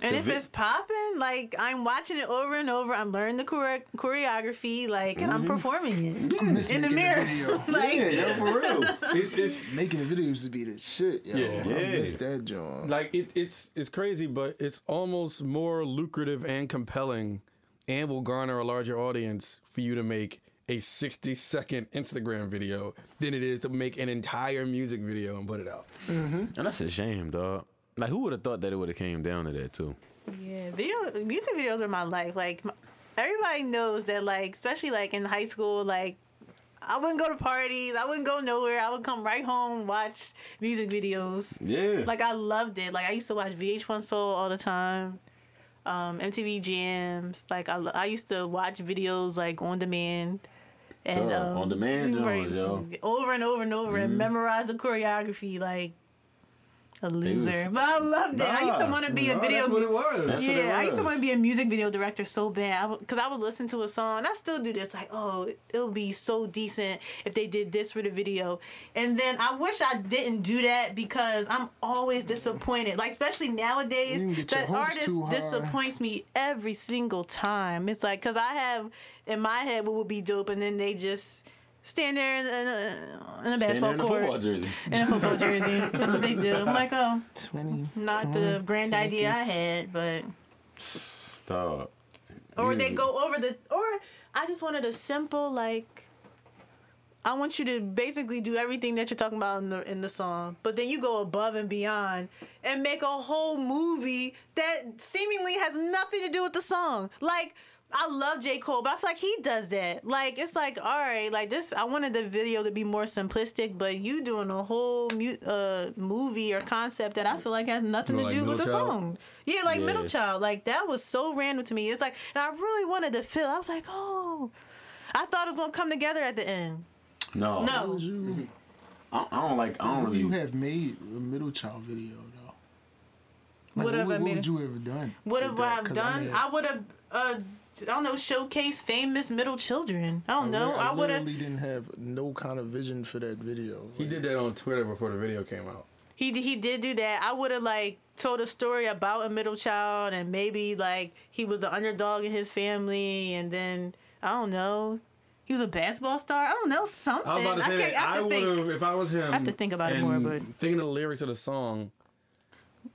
And if vi- it's popping, like I'm watching it over and over, I'm learning the chore- choreography, like, and I'm mm-hmm. performing it I miss in the mirror. a video. like, yeah, yo, for real. It's it's Making a video used to be the shit, yo. Yeah. I Yeah. miss that, John. like it, it's it's crazy, but it's almost more lucrative and compelling, and will garner a larger audience for you to make a 60 second Instagram video than it is to make an entire music video and put it out. And that's a shame, dog. Like who would have thought that it would have came down to that too? Yeah, video music videos are my life. Like m everybody knows that. Like especially like in high school, like I wouldn't go to parties. I wouldn't go nowhere. I would come right home watch music videos. Yeah. Like I loved it. Like I used to watch VH1 Soul all the time. Um, MTV Jams. Like I, I used to watch videos like on demand. And Duh, um, on-demand joints, yo. over and over and over and memorize the choreography like a loser. was- but I loved it. I used to want to be a Oh, video. that's what it was. That's what it Yeah, I used to want to be a music video director so bad because I, would listen to a song. I still do this, like, oh, it'll be so decent if they did this for the video. And then I wish I didn't do that because I'm always disappointed. Like, especially nowadays, You can get your the artist disappoints me every single time. It's like, because I have in my head what would be dope, and then they just stand there in, in, a, in a Stand there basketball in a court. football jersey. In a football jersey. That's what they do. I'm like, oh, 20. not the grand idea I had, but Stop. or Yeah. they go over the or I just wanted a simple like I want you to basically do everything that you're talking about in the in the song, but then you go above and beyond and make a whole movie that seemingly has nothing to do with the song. Like I love J. Cole, but I feel like he does that. Like it's like, all right, like this. I wanted the video to be more simplistic, but you doing a whole mu- uh, movie or concept that I feel like has nothing More to like do with the song. Yeah, like Yeah. Middle Child. Like that was so random to me. It's like, and I really wanted to feel. I was like, oh, I thought it was gonna come together at the end. No. No, You, I, I don't like. I don't really. you have made a middle child video though. Like, What have I what, would you have done? what with have that? I 'Cause done? mean, I would have. Uh, I don't know, showcase famous middle children. I don't know. lit- I would have. literally didn't have no kind of vision for that video. He did that on Twitter before the video came out. He he did do that. I would have like told a story about a middle child and maybe like he was the underdog in his family and then I don't know. He was a basketball star. I don't know something. I was about to say can't- that. have I would have, if I was him. I have to think about it more, but- thinking of the lyrics of the song,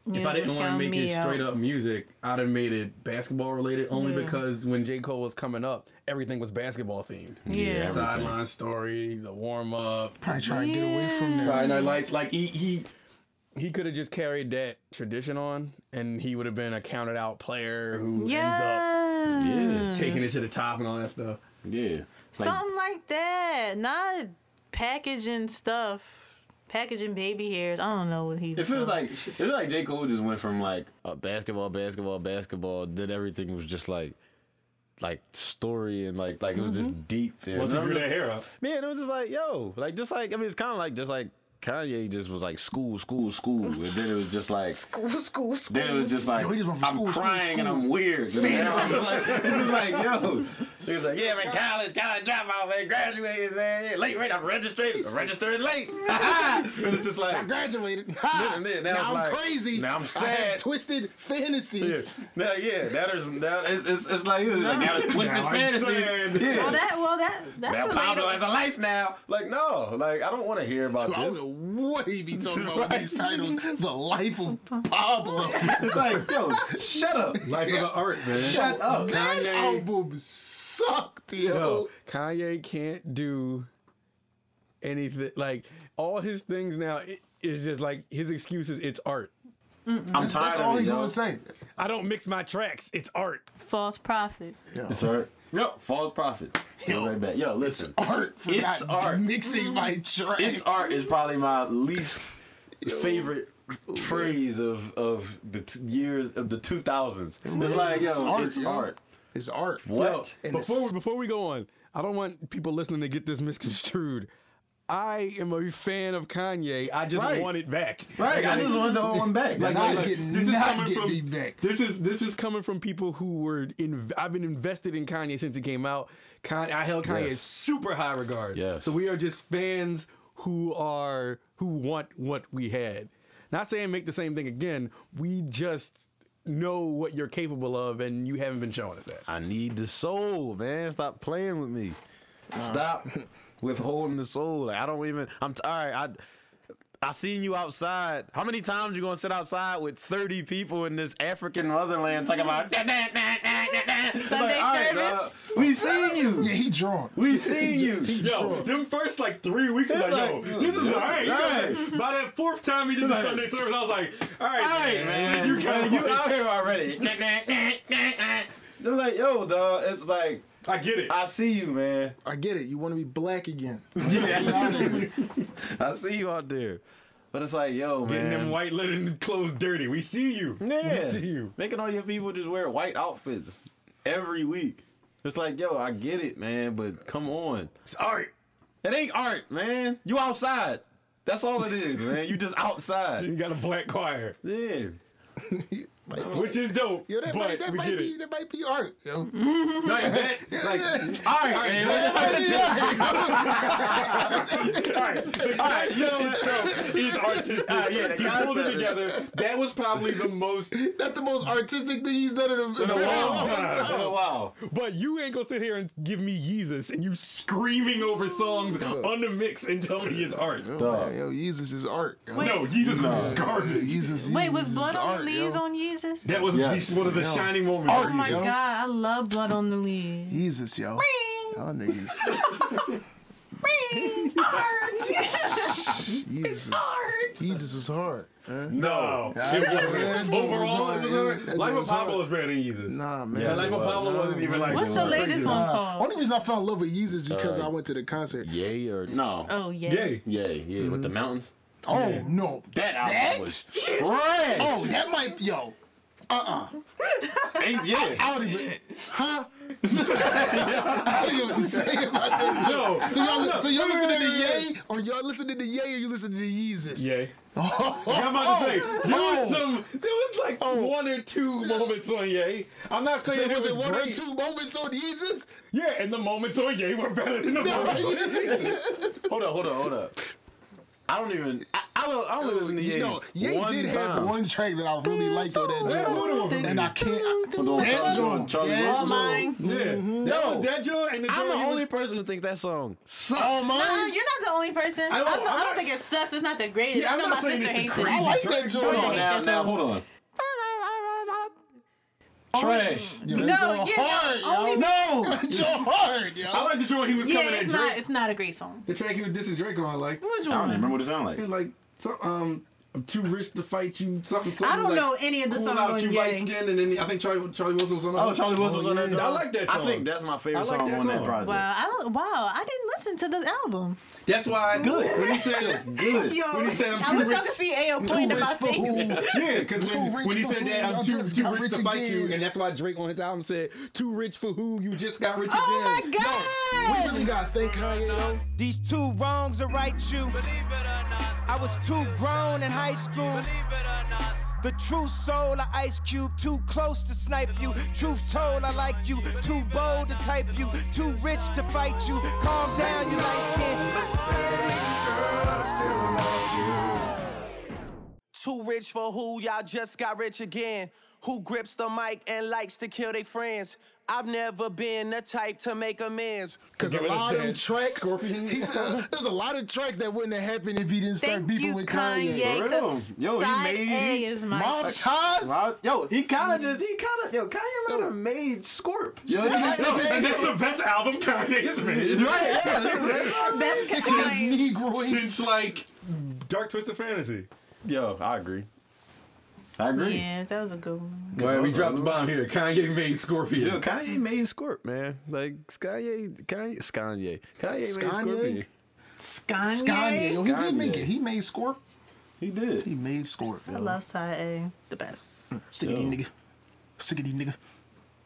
if Yeah, I didn't it's want to make it straight up music, I'd have made it basketball related. Only Yeah. because when J Cole was coming up, everything was basketball themed. Yeah. everything. Sideline story, the warm up, probably trying to get away from that. Friday Night Lights. Like he he he could have just carried that tradition on, and he would have been a counted out player who ends Yeah. Yeah. up taking it to the top and all that stuff. Yeah. Like, Something like that. Not packaging stuff. Packaging baby hairs. I don't know what he It feels like it feels like J Cole just went from like uh, basketball, basketball, basketball. Then everything was just like like story and like like it was just deep. And Once he grew that hair up, Man, it was just like yo, like just like I mean, it's kind of like just like Kanye just was like school, school, school, and then it was just like School, school, school. then it was just like Yo, he just went from I'm school, school, crying and. I'm weird. And then Fantasies. everyone's like- This is like yo. He was like, yeah, man, college, college dropout, man, graduated, man, yeah, late, right? I'm registered, I'm registered late. and it's just like I graduated. and then now now I'm like- crazy. now I'm I have sad. twisted fantasies. Yeah. Now, yeah, that is that is it's, it's like, it's like now it's twisted Now I'm fantasies. Yeah. Well, that well that that's now Pablo relatable. has a life now. Like no, like I don't want to hear about I don't this. Know what he be talking about with these titles. The life of Pablo. It's like yo, shut up, Life of the art, man. shut up. that Kanye- album sucked, yo. Yo, Kanye can't do anything. Like all his things now i- is just like his excuses. It's art. I'm That's tired all of he yo. gonna say. I don't mix my tracks. It's art. False prophet. It's art. Yo, false prophet. Yo, right back. Yo, listen. Art for It's not art. mixing my track. It's art is probably my least favorite phrase of of the t- years of the 2000s. It's like yo, It's art, it's yo. art. It's art. What? And Before before we go on, I don't want people listening to get this misconstrued. I am a fan of Kanye. I just Right. want it back. Right, I just want the old one back. Like, That's it. like, getting, this is coming getting from- me back. This is this is coming from people who were in. I've been invested in Kanye since he came out. Kanye, I held Kanye Yes. in super high regard. Yes. So we are just fans who are who want what we had. Not saying make the same thing again. We just know what you're capable of, and you haven't been showing us that. I need the soul, man. Stop playing with me. Stop withholding the soul. Like I don't even. I'm t- all right. I I seen you outside. How many times you gonna sit outside with 30 people in this African motherland talking about It's Sunday all right, service. dog. We seen you. Yeah, he drunk. We seen you. Yo, them first like three weeks, It's like, yo, this is alright. you know? Right. By that fourth time he did the like- Sunday service, I was like, alright, All right, man. You You, got you out here already. They're like, yo, dog. It's like I get it. I see you, man. I get it. You want to be black again. Yeah, I see you out there. But it's like, yo, Getting man. Getting them white linen clothes dirty. We see you. Yeah. We see you. Making all your people just wear white outfits every week. It's like, yo, I get it, man, but come on. It's art. It ain't art, man. You outside. That's all it is, man. You just outside. You got a black choir, Yeah. Might be- which is dope. Yo, that, but might, that, we might get be, it. that might be art. Yo. Like that, like, All right, man. all right, the concept you know itself is artistic. Ah, yeah, the he pulled it concept together. That was probably the most. That's the most artistic thing he's done in a, in a a long long time. time. Oh, wow. But you ain't gonna sit here and give me Yeezus and you Screaming over songs on the mix and tell me it's art. Yo, Dog. man, yo, Yeezus is art. Yo. No, Yeezus was garbage. Yeezus, Wait, was is blood on the leaves yo. on Yeezus? That was Yes. the- one of the Yo. shining moments. Oh my yo. god, I love blood on the leaves. Yeezus, yo. Y'all niggas. Yeezus. Yeezus was hard. huh? No, Yeah, it wasn't. Overall, hard, it was yeah. hard. That Life of was Pablo hard. was better than Yeezus. Nah, man. Yeah, Life of was. Pablo wasn't even like. What's the latest crazy. one Uh, called? only reason I fell in love with Yeezus because Uh, I went to the concert. Yay or no? Oh yeah. Yay. Yeah, yeah, with the mountains. Oh no, That album was trash. Oh, that might yo. Uh Ain't- yeah. uh I don't even. Huh? I don't even know what to say about that. No. So y'all, so y'all listening to Ye or y'all listening to Ye or you listening to Yeezus? Yay. Oh, about to say, there oh. was some, there was like one or two moments on Yay. I'm not saying There it was was one great. or two moments on Yeezus? Yeah, and the moments on Yay were better than the moments on Yay. Hold up, hold up, hold up. I don't even. I, I don't. I only listen to you Ye. know, Ye one did time. have one track that I really liked on that Yeah, joint. And I can't. Hold on, That Charlie, joint, Charlie Wilson. mine. Yeah, Mm-hmm. No. was that joint and the I'm the he was- only person who thinks that song sucks. Oh, No, mine? you're not the only person. I I don't, don't- I don't I'm think it sucks. It's not the greatest. Yeah, I I'm know not my saying sister hates it. I like that joint. Hold on, now, now, hold on. Trash. Yo, No, that yeah, joint hard, no, only- yo. No. That joint hard, yo. I like the joint he was Yeah, coming at it's Drake. It's not a great song. the track he was dissing Drake on. Like. Which I don't even remember what it sounded like. It's like some, um, I'm too rich to fight you. Something. something I don't like, know any of the cool songs out on you Yay. light skinned, and then I think Charlie Charlie Wilson was on. Oh, Charlie Wilson was oh, on that. yeah. joint? I like that Song. I think that's my favorite like song that on that project. Wow, I don't. Wow, I didn't listen to this album. That's why. Good. When he said Good. Yo, When he said, I'm I too was talking rich- to see AO pointing rich about for who? Yeah, because when, when he said that, I'm too, just too got rich rich to fight you, and that's why Drake on his album said, "Too rich for who? You just got rich Oh again." Oh my god! We really gotta thank Kanye though. These two wrongs are right, you. I was too grown in high school. The true soul of Ice Cube, too close to snipe you. Truth told, I like you. Too bold to type you, too rich to fight you. Calm down, you light skin. Too rich for who? Y'all just got rich again. Who grips the mic and likes to kill their friends? I've never been the type to make amends. Because a Give it a lot of them tracks, Scorpion. he said, there's a lot of tracks that wouldn't have happened if he didn't start Thank beefing you, with Kanye. Kanye. For real. 'cause Yo, he made- A is my. Mom ties? Yo, he kind of just, he kind of, yo, Kanye might have made Scorp. Yo, he- No, and that's the best album Kanye's made. right, yeah, that's- Best Because kind. Negroids. Since like Dark Twisted Fantasy. Yo, I agree. I agree. Yeah, that was a good one. All right, we dropped the bomb here. Kanye made Scorpion. Yo, Kanye made Scorp, man. Like Kanye, Kanye, Kanye, Kanye made Kanye? Scorpion. Skanye. Kanye. Yo, he did make it. He made Scorp. He did. He made Scorp. I love side A. The best. Sickety nigga. Sickety nigga.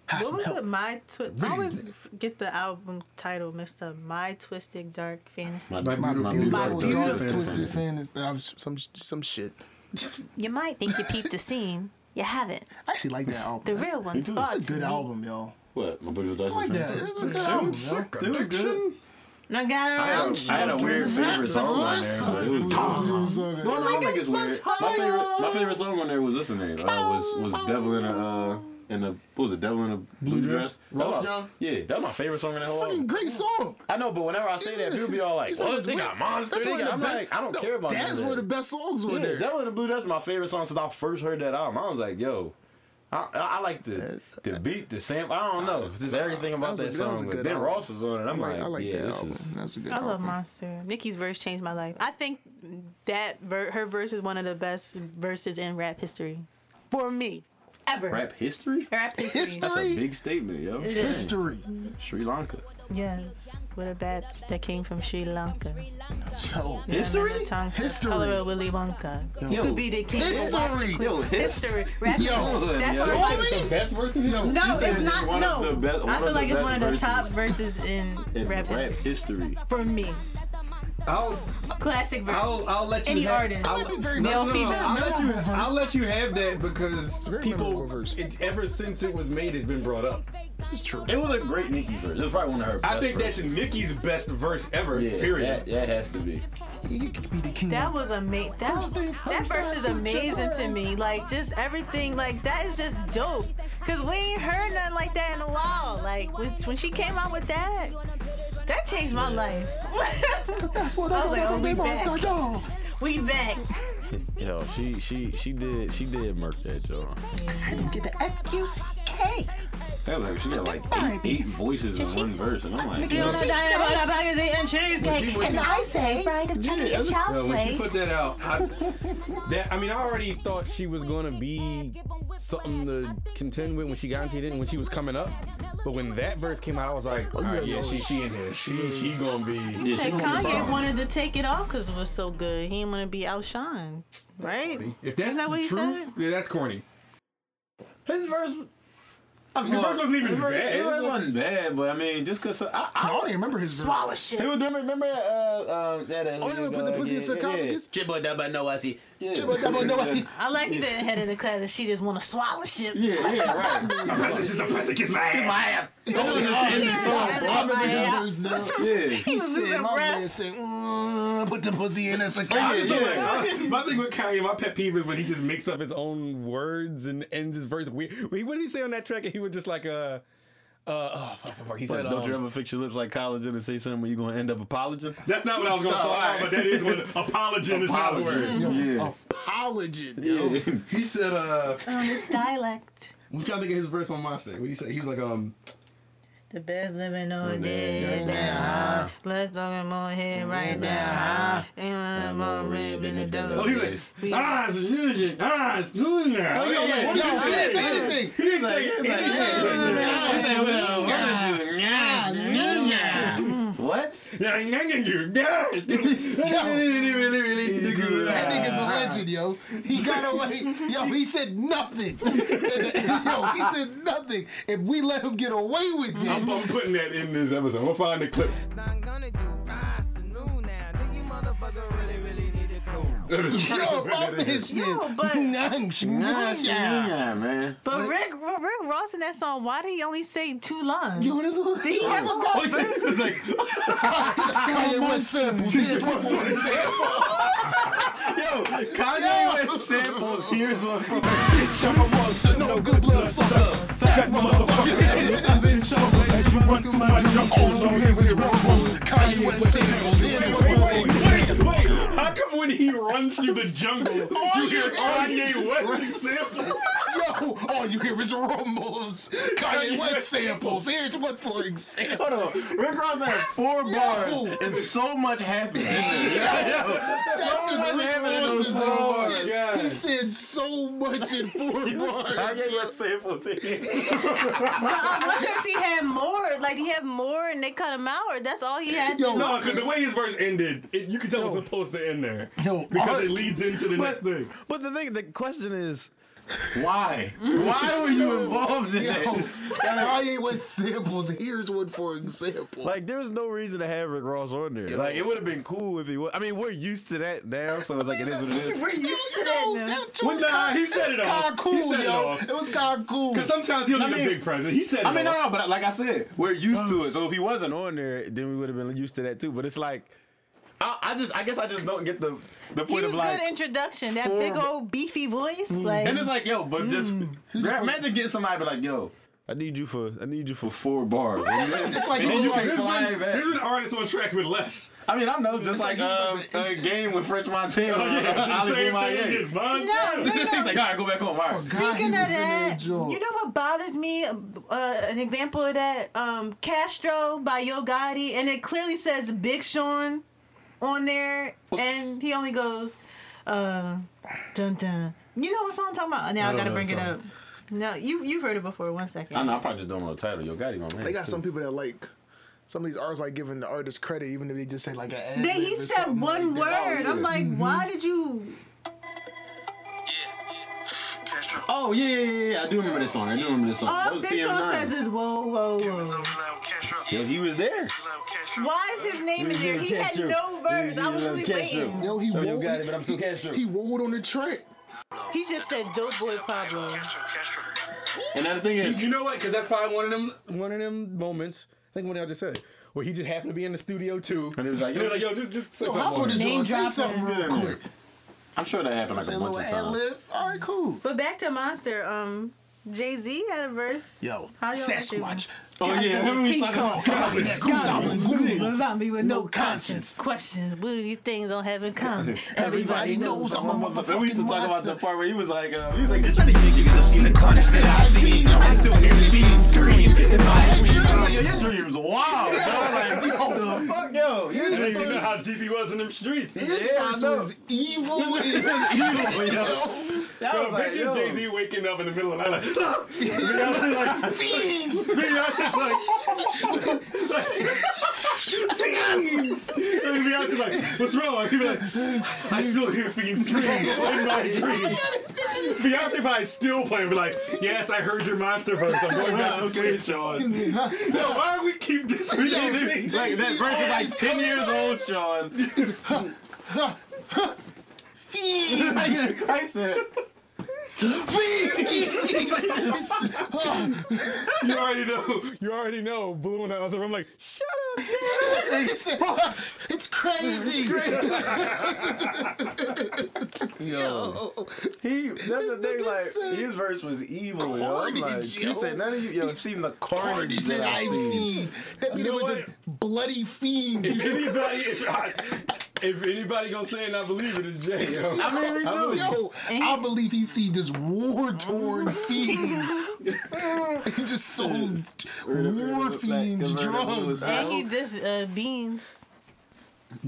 Have What some was help. it? My twi- I always get the album title mixed up. My Twisted Dark Fantasy. My, My Beautiful beautiful, Dark dark Twisted twisted fan is uh, some some shit. You might think you peeped the scene. You haven't. I actually like that album. The real one's too. It's a good me. album, yo. What? My beautiful I like that. It's a good album, yo. It was good. I got around I had a weird favorite song on there, but it was good. No, no, I don't think it's weird. My favorite, my favorite song on there was what's her name? Uh, was was Devil in a uh, in a what was it? Devil in a blue dress. Ross That was- John? Yeah, That's my favorite song in the whole Fucking great song. I know, but whenever I say that, people be all like, You said "What? it's They got monsters." That's They one of got, the I'm best. like, I don't no, care about That's none of one of the that. best songs on Yeah, there. Devil in the Blue. That's my favorite song since I first heard that album. I was like, "Yo." I, I I like the the beat, the sample. I don't know, just everything about That was that, a- that was a song. good But then album. Ross was on it. I'm I like, like, I like yeah, that this album. is. That's a good I love album. Monster. Nicki's verse changed my life. I think that ver- her verse is one of the best verses in rap history. For me. Ever. Rap history? Rap history. History? That's a big statement, yo. It is. History. Sri Lanka. Yes. With a bat that came from Sri Lanka. Yo. History? Tongue History. Color of Willy Wonka. You Yo. could be the king. History. Yo, History. Rap Yo. That's Yo. one of my Tell me. Best verse in his No, it's it's not. No, the best- I feel like it's one of the best top verses in In rap rap history. history. For me, I'll, classic verse. I'll, I'll let you Any have, artist. I'll, That'd be very Male, no, no, no. I'll let you. I'll let you have that because people, verse. it, ever since it was made, it's been brought up. This is true. It was a great Nicki verse. It was probably one of her best I think that's verses. Nicki's best verse ever. yeah, period. That, that has to be. You could be the king. That was amazing. That was that verse is amazing to me. Like just everything. Like that is just dope. Cause we ain't heard nothing like that in a while. Like when, when she came out with that, that changed my life. That's what I was like, oh, we back. we back. Yo, she she she did she did murk that joint. I didn't get the F-U-C-K. That was like, she got like eight, eight voices in one verse, and I'm like, You yo, wanna die about a magazine and cheesecake? And I say, bride of Chucky is child's No, when she put that out, I, that I mean, I already thought she was gonna be something to contend with when she got into it when she was coming up. But when that verse came out, I was like, all right, yeah, she she in here, she she gonna be. yeah, she Said gonna Kanye something. wanted to take it off because it was so good. He didn't want to be outshined, right? If that's Isn't that what the he truth, said? yeah, that's corny. His verse. I mean, His verse wasn't even his verse, bad. His verse wasn't bad, but I mean, just cause I, I I don't even remember his verse. Swallow shit. He was remember remember uh um that uh, Oh, yeah, put the pussy in sarcophagus? Chibba dabba no I see. Yeah, Jibba dabba no, I see. I like the head of the class and she just want to swallow shit. yeah, yeah, right. This is the place that kiss my ass. I remember Yeah. his verse. Yeah, He said, losing my breath. man said, mm, put the pussy in a Yeah, sarcophagus. yeah. My thing with Kanye, my pet peeve is when he just makes up his own words and ends his verse weird. What did he say on that track? And he was just like uh uh oh fuck, fuck, fuck. he said don't um, you ever fix your lips like collagen and say something where you're gonna end up apologizing? That's not what I was going to talk about, but that is what apologen is not the word. Yeah. Apology, yo. he said uh On this dialect. we trying to get his verse on my state. What did he say? He was like um The best living on dead now. Let's talk more head right now. Ain't more rib in the Oh, devil. he was like, ah, it's illusion. Ah, it's good now. Oh, yeah, what Yo, did he he didn't say? say anything. He didn't say What? Yeah, yeah, yeah, yeah. That nigga's a legend, yo. He got away. Yo, he said nothing. yo, he said nothing. If we let him get away with I'm, it, I'm putting that in this episode. We'll find the clip. Not gonna do. It's the new now. Think you motherfucker really, really need. Yo, my business. Yo, but- Nang, Nah, yeah, man. But Rick Rick Ross in that song, why did he only say two lines? Yo, this Did he have a whole verse? It's like, Kanye West samples. Here's one for example. Yo, Kanye West samples. Here's one from. Bitch, I'm a monster. No good blood sucker. Fat motherfucker. I'm in trouble as you run through my jungle. All you hear is. Kanye West samples. Here's one for example. How come when he runs through the jungle, you hear Kanye West samples? Yo, all you hear is rumbles. Kanye West samples. Here's one for example. Hold on. Rick Ross had four bars and so much happened. Yo, so much Rick happened in those four bars. shit. He said so much in four bars. Kanye West samples. I wonder if he had more, like he had more and they cut him out, or that's all he had. Yo, to No, because the way his verse ended, it, you can tell it's supposed to end there. Yo, because all- it leads into the next thing. But the thing, the question is, Why? Why were you involved in Yo, that? Kanye West samples. Here's one for example. like, there's no reason to have Rick Ross on there. Like, it would have been cool if he was. I mean, we're used to that now, so it's like it is what it is. We're used to that now. that Well, nah, kinda- he set it was off. kinda cool, He set it yo. off. It was kind of cool. Because sometimes he don't I need mean- a big present. He said it I mean, no, off. no, but like I said, we're used to it. So So if if he wasn't on there, then we would have been used to that too. But it's like, I, I just, I guess I just don't get the the He point was of like. good introduction. That four- big old beefy voice, like And it's like, yo, but just imagine getting somebody be like, yo, I need you for, I need you for. for four bars. And It's like- and then you it's like can There's fly been, there's been artists on tracks with less. I mean, I know, just like, like he um, like the- a game with French Montana. Oh, yeah, Ali the same Boumaier. thing. Montana. no, no, He's no. like, all right, go back home. All right. God, Speaking of that that, you know what bothers me? Uh, an example of that, um, Castro by Yo Gotti, and it clearly says Big Sean on there, and he only goes, uh, dun dun. You know what song I'm talking about? Now I, don't gotta bring the it up. No, you you've heard it before. One second. I know, I probably just don't know the title. Yo, Gotti, my man. They got too. some people that like some of these artists like giving the artist credit even if they just say like an ad Then he said one like that. word. I'm like, why did you? Oh yeah, yeah, yeah, yeah. I do remember this song. I do remember this song. Uh, that All was Big Sean CM9. says is whoa, whoa, whoa. Yo, he was there. Why is his name in there? He had no verse. I was really waiting. Yo, he So you rolled, got it, but I'm still Castro. He rolled on the track. He just said dope boy Pablo. And now the thing You, is, you know what? Because that's probably one of them one of them moments. I think what y'all just said, where he just happened to be in the studio too, And he was like, and he was yo, like, "Yo, just just say So something." hop on on this it. Name joint. Say dropping. something real quick. I'm sure that happened like Say a a bunch little of ad times. All right, cool. But back to Monster, um, Jay Z had a verse. Yo, How y'all Sasquatch. Oh yeah, remember we talking about Goblin, goblin, goblin. Zombie with no conscience. Questions. What do these things don't have in common? Everybody knows I'm a Then we used to talk about the part where he was like, uh, he was like, "Bitch, I think you could have seen the carnage that I seen. I still hear the beats scream in my dreams. I'm your dreams bro. Like, fuck, yo, your I didn't even know how deep he was in them streets. His Yeah, know. was evil. evil, yo. That Yo, was like, picture. Jay Z waking up in the middle of the night like, "Ah!" Beyonce like, Fiends. Beyonce's like, fiends. And Beyonce's like, what's wrong? He'd be like, I still hear fiends scream in my dreams. Beyonce probably still playing, be like, yes, I heard your monster verse. I'm going back to sleep, Shawn. Yo, why do we keep this? Like, that verse is like 10 years old, Shawn. ピース返す。Fiends. I said, You already know. You already know. Blue in the other room, like, shut up. He said, it's crazy. Yo. He, that's the thing, like, said his verse was evil, yo. I'm like, carnage, he said, none of you, yo, I've seen the carnage Carnage that that I've I've seen. seen. That mean it was just bloody fiends. If anybody, if, I, if anybody gonna say it and I believe it, it's Jay. Yo. I mean, we do. Yo, I believe he see just war torn fiends. he just sold war fiends drugs. And he just uh, beans.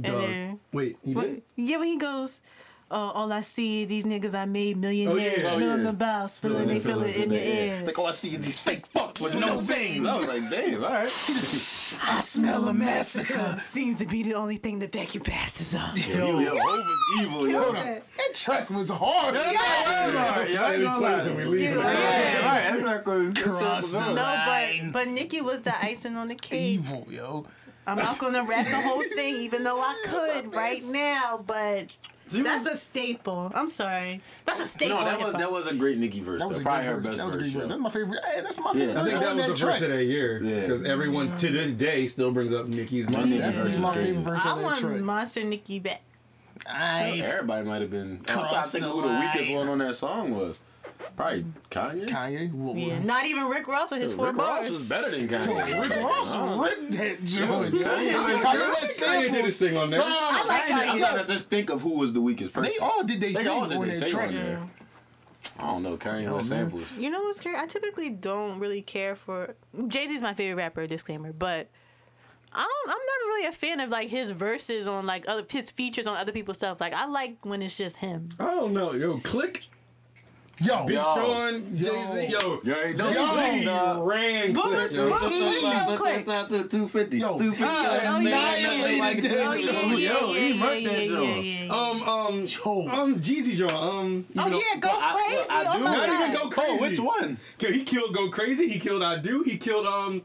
And Wait, you what- yeah, when he goes, uh, all I see these niggas I made millionaires, Oh, yeah. milling yeah. about, spilling they feel it in the air. Like all I see is these fake fucks with no veins. I was like, damn, all right. I smell a massacre. Seems to be the only thing that back you bastards up. Yo, yo, Hov was evil, yo. That track was hard. Alright, yo, I ain't gonna lie. we leave. Yeah. Yeah, alright, that's not good. Cross the No, line. but but Nicki was the icing on the cake. Evil, yo. I'm not gonna rap the whole thing, even though I could right now. But That's a staple. I'm sorry. That's a staple. No, that was that was a great Nicki verse. That was though. probably great her verse. best That was a verse. great verse. That's my favorite. Hey, that's my favorite Yeah. I think that was that the track. first of that year Yeah. because everyone to this day still brings up Nicki's My Nicki Nicki Definitely verse my is crazy. favorite verse I on want track. Monster Nicki back. I Everybody might have been. I'm trying to think who the weakest one on that song was. Probably Kanye. Kanye. Well, Yeah, not even Rick Ross with his four Rick Ross bars. better than Kanye. Rick Ross ripped that joint. Kanye Kanye was- let Kanye did samples. his thing on there. No, no, no, no. I like Kanye, I'm Kanye. trying to just think of who was the weakest person. They all did their They thing all did on their that thing track. on there. I don't know. Kanye Yo, was samples. You know what's crazy? I typically don't really care for Jay Z's my favorite rapper. Disclaimer, but I don't. I'm never really a fan of like his verses on like other his features on other people's stuff. Like I like when it's just him. I don't know. Yo, click. Yo, Big Yo. Sean, Jay Z, yo, Yo, ain't no- Jay Z Yo. ran What click. was- yo. what was your click? 250. Yo, 250. he Oh, yeah, yeah, annihilated yeah, that Oh, yeah, joint. yeah, Yo, he yeah, murked yeah, that yeah, joint. yeah, yeah. Um, um, Yo. um, Jeezy John. Um, Oh even though- yeah, go I- crazy! I oh do my not God. even go crazy. Oh, which one? Kill- He killed Go Crazy. He killed I Do. He killed um,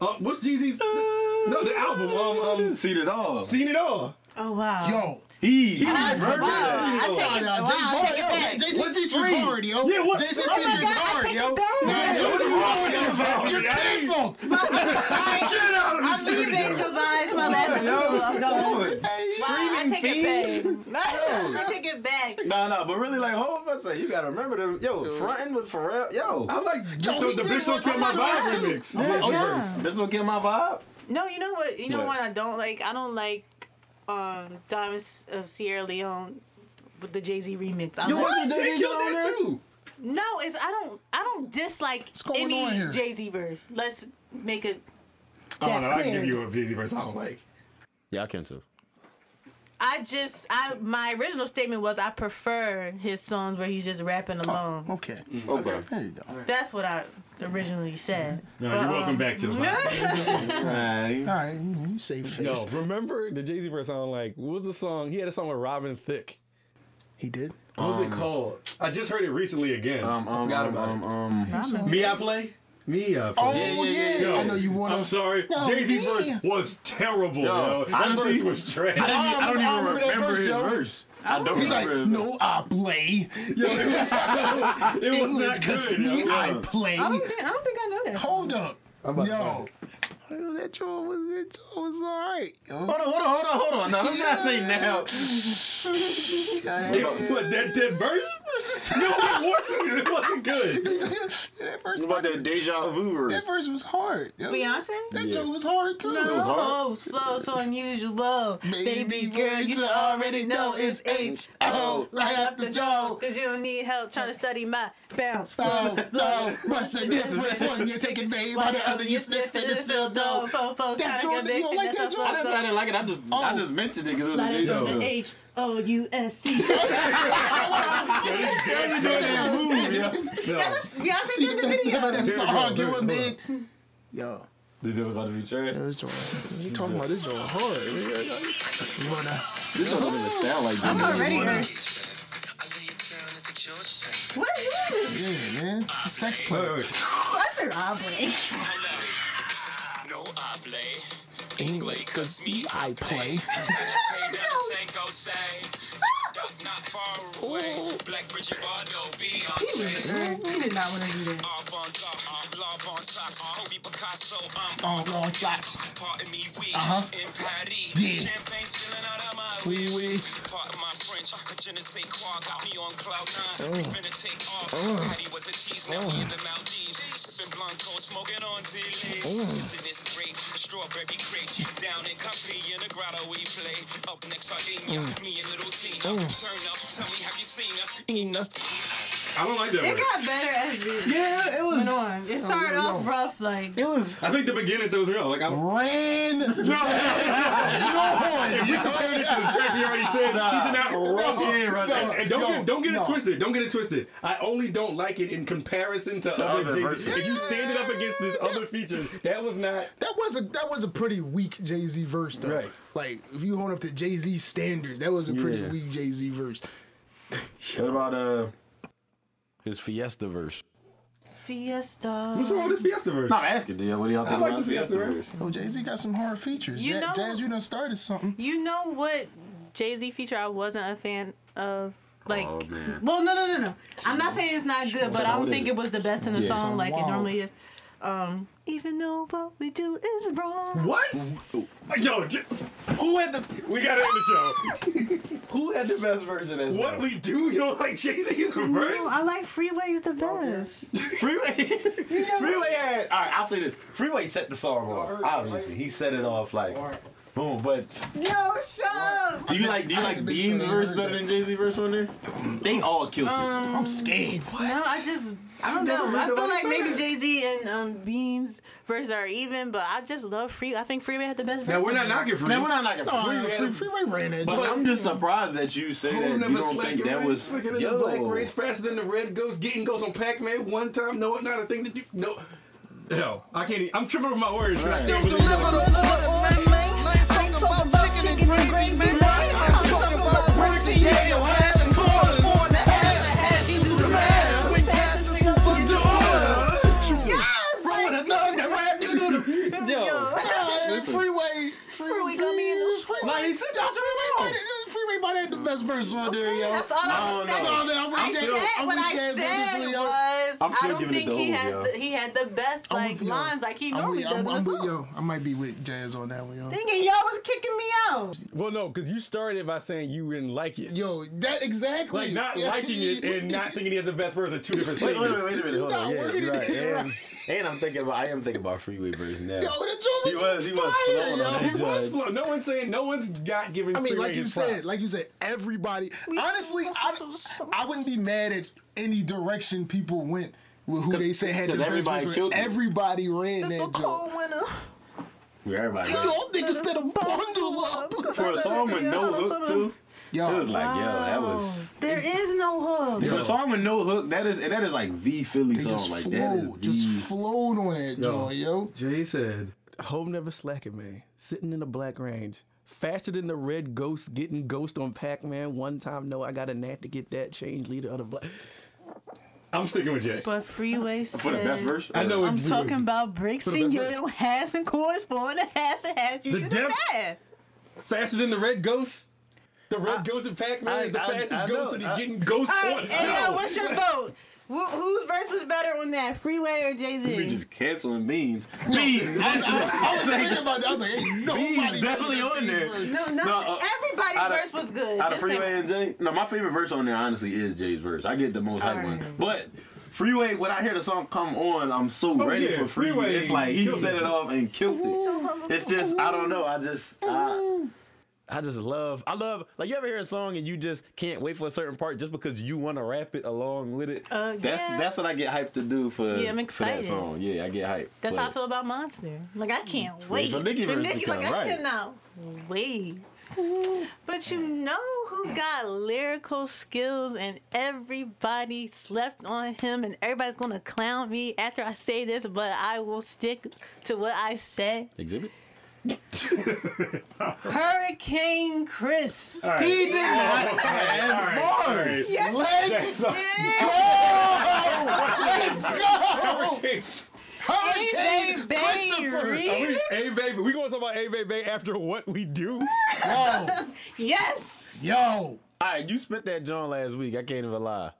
uh, what's Jeezy's? no, the album. Um, um, Seen it all. Seen It All. Oh wow. Yo. He. He Wow, murdered I Seen It take it- wow, I take it back. Jay Z features hard, yo. Yeah, what's- Jay Z oh my features God, hard, yo. it. Nah, yo, What's wrong with you, Jay-Z? You're canceled. Get out of the I'm leaving. studio. Goodbye. It's my last episode. I'm going. Hey, Wow, I take it back. I take it back. Nah, nah, but really, like, hold on, say you gotta remember them. Yo, fronting with Pharrell. Yo, I like Yo, the, he the oh, Bitch Don't Kill My Vibe too. remix. Yeah. Jay-Z Yeah. verse. this will get my vibe. No, you know what? You know What? what I don't like? I don't like um Diamonds of Sierra Leone with the Jay Z remix. I Yo, like, what? They killed on that there? too. no, it's I don't I don't dislike any? Jay Z verse. Let's make it. I don't. I can give you a Jay-Z verse I don't like. Yeah, I can too. I just I my original statement was I prefer his songs where he's just rapping alone. Okay. Okay. There you go. That's what I originally said. No, But, you're welcome um, back to the podcast. All right, you you save face. No, remember the Jay Z verse I don't like? What was the song? He had a song with Robin Thicke. He did. What was it called? I just heard it recently again. Um, I um, forgot um, about um, um, it. Me, I play. Me, uh, up. Oh yeah, yeah, yeah, Yo, I know you want to. I'm sorry. Yo, Jay Z's yeah. verse was terrible. Yo, Yo, that verse was trash. I, didn't, I don't I even remember remember his yo. verse. I don't He's like, remember. no, I play. Yo, it was, so, it was English, not 'cause good. me, yo. I play. I don't, think, I don't think I know that. Hold up. about to Yo. That joint was, that joint was alright. Hold on, hold on, hold on, hold on. Now, I'm not saying now. Yo, what, that, that verse? No, it wasn't. It wasn't good. that, verse, It's about that deja vu verse. that verse was hard. Yo. Beyonce? That Yeah. joint was hard too. No, flow so unusual. Baby girl, you already know it's H O right up the jaw. Cause you don't need help trying to study my bounce. Oh, no, what's the difference? One you take it, babe, while the other you sniff it, it's still dope. That's Jordan, you don't like that I didn't say I didn't like it. I just, I Oh. just mentioned it because it was a Light deja up vu. the H O U S C. Damn move, yo. Beyonce See, did the that's, video. that's Here the we go, argument, here man. we Yo, The joke about to be trash. this joint. You talking about this joint hard? You wanna? This one don't even sound like I'm that. already wanna- hurt. What is this? Yeah, man. It's a sex play. Wait, wait. What's her oblate? Hable. English, cause me, I play. Not far away. Black Brigitte Bardot, Beyonce. We did not want to do that. Avant garde, love on socks. Kobe Picasso, I'm On long shots. Pardon me, we Uh-huh. in Paris. Yeah. Champagne spilling out of my Oui, oui. Pardon my French, je ne sais quoi got me on cloud Oh. nine. We finna take off. Patty was a tease, now we in the Maldives. Sipping Blanco, smoking on Tilly. Oh. Isn't this great? Strawberry crate. Down in Capri, in the grotto we play. Up next, Sardinia, Mm. me and little Tina. Turn up, tell me, have you seen us? Enough. I don't like that It verse. got better as it Yeah, it went on. It started yo. off rough, like. It was I think the beginning throws me off. Like, I don't. ran. No, if you compared it to the tracks we already said, he did not run No, in, run no, and, and don't no, get don't get no. it twisted. Don't get it twisted. I only don't like it in comparison to, other other Jay-Z. verses. If you stand it up against his other features, that was not. That was a that was a pretty weak Jay Z verse though. Right. Like if you hold up to Jay Z standards, that was a pretty Yeah. weak Jay Z verse. What about uh? His Fiesta verse. Fiesta. What's wrong with this Fiesta verse? I'm asking, dude. What do y'all think I like about the Fiesta verse. verse? Oh, Jay Z got some hard features. You Ja- know- Jazz, you done started something. You know what Jay Z feature I wasn't a fan of. Like, Oh, man. well, no, no, no, no. I'm not saying it's not good, but I don't think it? it was the best in the Yeah, song song like it normally is. Um, even though what we do is wrong. What? Yo, J- who had the? We got to end the show. Who had the best version of that What song? we do? You don't like Jay Z's verse? No, I like Freeway's the best. Freeway. Freeway had. All right, I'll say this. Freeway set the song off. Obviously, he set it off like boom. But Yo, shut do you like do you I like ain't a big Beans fan. Verse better than Jay Z verse on there? They all killed it. I'm scared. What? No, I just I don't know. I feel like maybe. Jay Z and um, Beans verse are even, but I just love Free. I think Freeway had the best verse. Now we're not knocking for Man, we're not knocking Oh, Freeway. free, freeway ran that. But joint. I'm just surprised that you say that. You don't think that man? was Slicker than the yo. black range, faster than the red ghost, getting ghost on Pac-Man one time. No, not a thing to do. No. Hell, I can't. Even, I'm tripping over my words. but I Still deliver the order, gravy, man. I'm talking about bricks and Yale, half and quarters, four and a half, a half to the. Swing passes, open door. Roll with a thug that rap you do the. Yo, Yeah, freeway. Freeway got me in the Freeway. Nah, he said y'all Freeway might have- Freeway might the best verse on there, yo. That's all I'm No, saying. no. No, man, I'm I'm Jay- still- I'm what I Jazz on this said was I'm still I don't think he Hov, has the, he had the best like you. lines like he I'm normally does I'm, I'm with, yo. I might be with Jazz on that one, yo. Thinking y'all was kicking me out. Well, no, because you started by saying you didn't like it. Yo, that exactly. Like not liking it and not thinking he has the best verse are two different Wait, wait, statements. wait, wait a. Hold on. Yeah, right. About And, and I'm thinking about. I am thinking about Freeway verse now. Yo, the joint was, He was- he was fire, flowing yo. on that He was Judge. No one's saying. No one's got giving. I mean, like you his said, props. like you said, everybody. Honestly, I, I wouldn't be mad at any direction people went with who they say had the 'cause best everybody verse. killed it. Everybody ran It's that a joint. cold winter. Where everybody. Y'all niggas better bundle up. For a song with no hook too, Yo, it was like, yo, that was. There is no hook. For a song with no hook, that is and that is like the Philly they song. just Like that is the. just flowed on that joint, yo. Jay said, Hov never slacking, man. Sitting in the black range. Faster than the red ghost getting ghost on Pac-Man one time. No, I got a knack to get that change leader of the black. I'm sticking with Jay. But Freeway said. for the best verse. I know I'm what talking about bricks the and best verse. yellow has and chords, four and a half and half. You The do depth- that. Faster than the red ghost. The red ghost in Pac-Man I- the I- fastest I ghost, know. and he's I- getting ghost All on. hey, yo, what's your vote? Wh- whose verse was better on that, Freeway or Jay Z? We Z? just canceling beans. Beans. That's I was thinking about that. I was like, ain't nobody Beans definitely on there. Beans No, verse. no, No, uh, everybody's out of- verse was good. Out This of thing- Freeway and Jay, no, my favorite verse on there honestly is Jay's verse. I get the most hype one, Alright. but. Freeway, when I hear the song come on, I'm so Oh, ready yeah, for Freeway. Freeway It's like he set it. it off and killed it. It's just I don't know. I just I, I just love, I love, like you ever hear a song and you just can't wait for a certain part just because you want to rap it along with it. Uh, that's yeah. that's what I get hyped to do for, Yeah, I'm for that excited. song. Yeah, I get hyped. That's how I feel about Monster. Like I can't wait for Nicki verse to Nicki, Like come, I right. cannot wait. But you know who got lyrical skills and everybody slept on him and everybody's gonna clown me after I say this, but I will stick to what I said. Exhibit. Hurricane Chris. All right. He did All right. All right. Yes, Let's go. Let's go. Hey, Hurricane baby. Christopher. Reed. Hey, baby, we gonna talk about Hey, baby after what we do. Yo, Yes. yo. All right, you spent that John last week. I can't even lie.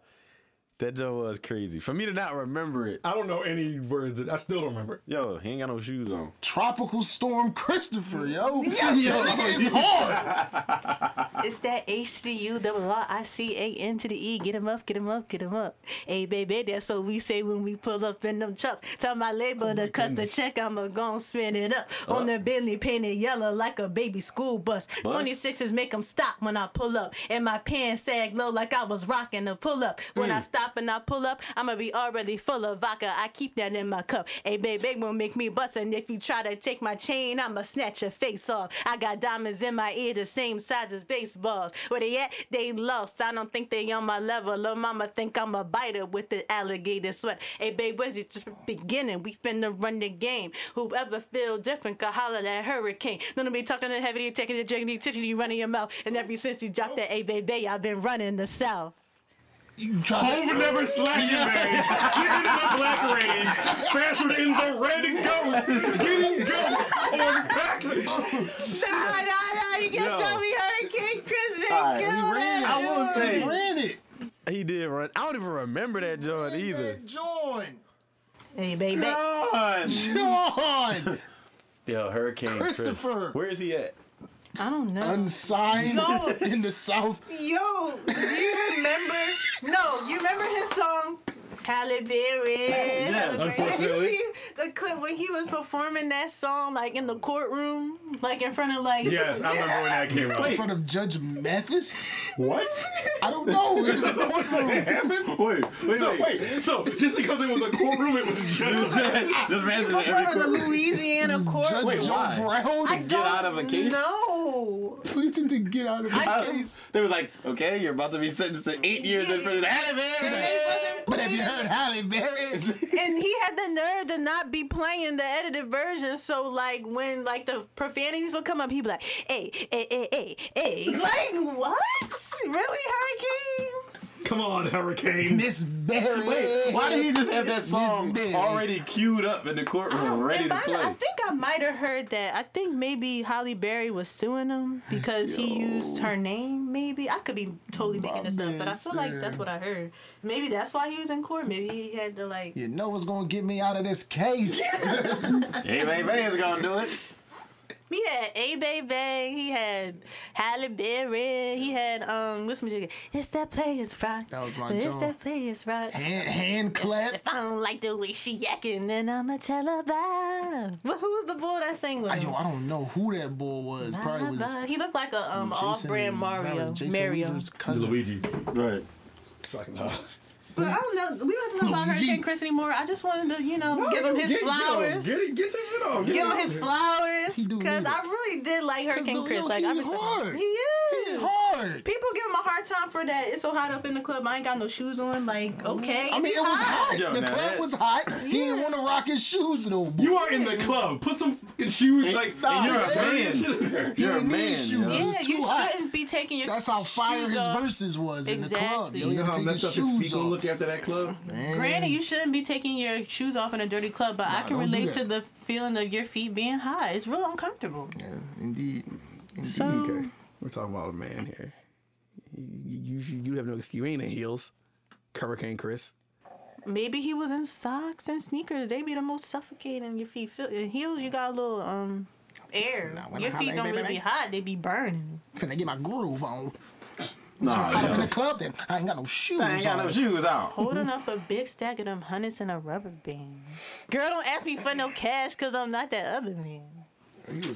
That John was crazy. For me to not remember it, I don't know any words. That, I still don't remember. yo, he ain't got no shoes on. Tropical Storm Christopher, yo. yo, it's hard. It's that H to the U, double R I C A N to the E. Get him up, get him up, get him up. Hey, baby, that's what we say when we pull up in them trucks. Tell my label oh to cut the check, I'ma gon' spin it up. Uh. On the Bentley, painted yellow like a baby school bus. 26s make them stop when I pull up. And my pants sag low like I was rocking a pull up. When hmm. I stop and I pull up, I'ma be already full of vodka. I keep that in my cup. Hey, babe, baby, won't make me bust. And if you try to take my chain, I'ma snatch your face off. I got diamonds in my ear the same size as baseballs. Where they at? They lost. I don't think they on my level. Lil' mama think I'm a biter with the alligator sweat. Hey, babe, we're just beginning. We finna run the game. Whoever feel different can holler that hurricane. None of me talking to heavy, taking the drinking, teaching you running your mouth. And ever since you dropped that, hey, baby, I've been running the south. You Hov never slacking, man. Sitting in the black range, faster than the red ghost, getting ghost going backwards. Nah, nah, nah, you can't Yo. tell me Hurricane Chris didn't All right, kill he ran it. I will dude. say- Ran it. He did run. I don't even remember that joint either. John. Hey, baby. John. John. Yo, Hurricane Chris. Christopher. Where is he at? I don't know. Unsigned No. in the South. Yo, do you remember? No, you remember his song Halle Berry? Yeah, unfortunately. Did you see the clip when he was performing that song like in the courtroom, like in front of like? Yes, I remember when that came out. In front of Judge Mathis? What? I don't know. It's a courtroom. happened? Wait, wait, So, wait, so just because it was a courtroom, it was just Just ran In front of the Louisiana court. Judge Wait, Joe why? Brown? I get don't out of a case? No. Please to get out of the I- case. They was like, okay, you're about to be sentenced to eight years in prison. But have you heard Halle Berry? and he had the nerve to not be playing the edited version. So like when like the profanities would come up, he'd be like, "Hey, hey, hey, hey, hey!" Like what? Really, Hurricane? Come on, Hurricane. Miss Berry. Wait, why did he just have that song already queued up in the courtroom, ready to I, play? I think I might have heard that. I think maybe Halle Berry was suing him because he used her name. Maybe I could be totally making this up, but I feel like that's what I heard. Maybe that's why he was in court. Maybe he had to like. You know what's gonna get me out of this case? Hey, baby, is gonna do it. He had A Baby, he had Halle Berry, he had um what's music? It's that players rock. That was my It's joint. that players rock. hand, hand clap. If I don't like the way she yakking, then I'ma tell her bye. But who's the boy that sang with I, yo, I don't know who that boy was. Probably was Bye, bye. He looked like a um off-brand Mario. was Jason Mario. Cousin. Luigi. Right. It's like, no. But I don't know. We don't have to talk about. Hurricane Chris anymore. I just wanted to, you know, give him his Get- flowers. Get, it, get your shit on. Get Give him his flowers because. I really did like Hurricane Chris. Like I he respect him. hard. He is. He hard. People give him a hard time for that. It's so hot up in the club. I ain't got no shoes on. Like, okay. I mean, it was hot. Yo, the club that- was hot. He didn't want to rock his shoes though. boy. You are in the club. Put some fucking shoes like. Nah, you're a man. He You're a didn't need man, shoes. yo. It Yeah, was too you hot. shouldn't be taking your. That's how fire shoes his off. verses was in the club. Exactly. Yo, You he know had how take messed his up his shoes feet gonna off. look after that club? Granted, you shouldn't be taking your shoes off in a dirty club, but I can don't do relate that. to the feeling of your feet being hot. It's real uncomfortable. Yeah, indeed. Indeed. So, Okay, we're talking about a man here. You, you, you have no excuse. You ain't in heels. Hurricane Chris. maybe he was in socks and sneakers. They be the most suffocating. Your feet feel in heels. You got a little um air. Nah, your feet holla, don't baby, really be hot. They be burning. Finna get my groove on. Nah, Hot up in the club, then I ain't got no shoes I ain't got on. no shoes out. Holding up a big stack of them hundreds in a rubber band. Girl, don't ask me for no cash because I'm not that other man.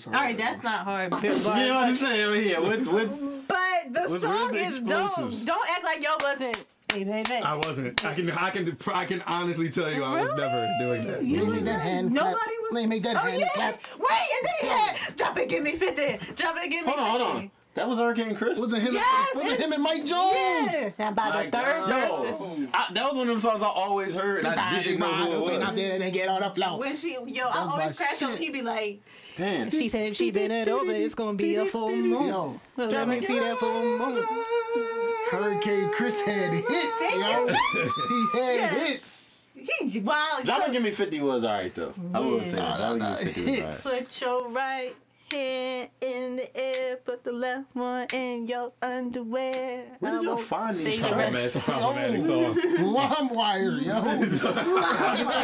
All right, that's not hard. Big You know what I'm saying? Yeah, what, what, But the What's- song is the dope. Don't act like y'all wasn't. Hey, hey, hey. I wasn't. I can. I can. I can honestly tell you, I was Really? never doing that. You Let me was that hand Nobody clap. was. Let me make that oh, hand yeah. clap. Wait, and then he had drop it, give me fifty. Drop it, give me. hold on, hold on. That was Hurricane Chris? Was it him? Yes, was it it- him and Mike Jones? Yeah. Now by My the third God. verse, Yo, I, that was one of them songs I always heard, and I didn't know who it Out was. there and get on the floor. when she, yo, I always my crack up. shit. He be like, Damn. she said if she bend it over, it's gonna be a full moon. Yo, Well, let me see that full moon. Hurricane Chris had hits, yo. he had hits. Yes. He wow. Drop so- and Give Me 50 was alright, though. I will say that. Nah, Drop and nah, Give Me 50 was alright. Put your right hand in the air, put the left one in your underwear. Where did y'all find these say tracks? the man, it's a problematic song. LimeWire, yo.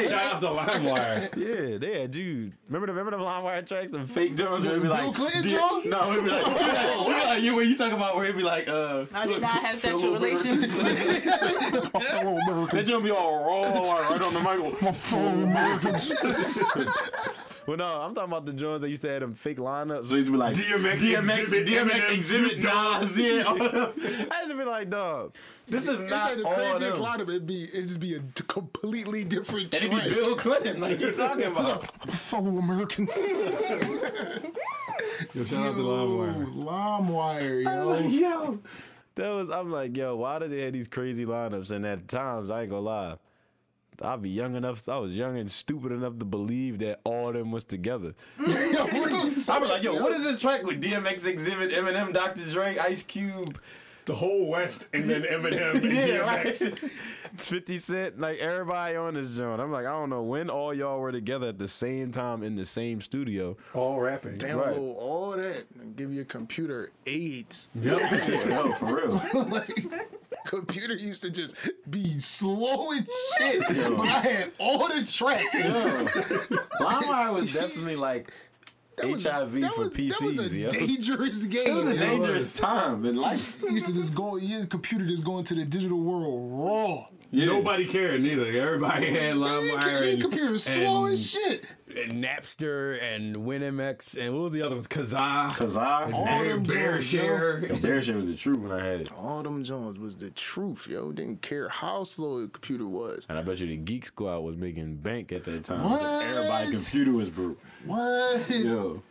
Shout out to LimeWire. Yeah, they had you. Remember the remember the LimeWire tracks, the fake drums where it'd be Bill like Clinton dear- drums? No, it'd be like, it'd be like, it'd be like you when you talk about where it'd be like, uh, I did not have sexual relations. That drum be all raw, like, right on the mic. My phone Americans. Well, no, I'm talking about the joints that used to have them fake lineups. So it used to be like DMX DMX, Exhibit, DMX Eminem, Exhibit, Snoop Nas, yeah. all of them. I used to be like, dog, this is It's not like the all craziest them. lineup. It'd be it'd just be a completely different And it'd be Bill Clinton, like you're talking about. Fellow Americans. Yo, shout out to LimeWire. LimeWire, yo. yo, that was. I'm like, yo, why did they have these crazy lineups? And at times, I ain't gonna lie, I'd be young enough. I was young and stupid enough to believe that all of them was together. Yo, what are I was like, yo, what is this track with DMX Exhibit, Eminem, Dr. Dre, Ice Cube, the whole West and then Eminem and Yeah, right. DMX. It's 50 Cent, like everybody on this joint. I'm like, I don't know when all y'all were together at the same time in the same studio. All rapping. Download all that and give your computer AIDS. Yeah, no, for real. like, computer used to just be slow as shit, but I had all the tracks. LimeWire was definitely like That HIV that for was, That was PCs, a yo. dangerous game. it was a yo. dangerous time in life. You used to just go, your computer just go into the digital world raw. Yeah. Nobody cared neither. Everybody had Your LimeWire and, computer slow and, as shit. And Napster and WinMX and what was the other ones? Kazaa. Cause I All Bear, them Bear joints, yo. Share. Bear shit was the truth when I had it. All them Jones was the truth, yo. Didn't care how slow the computer was. And I bet you the Geek Squad was making bank at that time. What? Everybody computer was broke. What? Yo.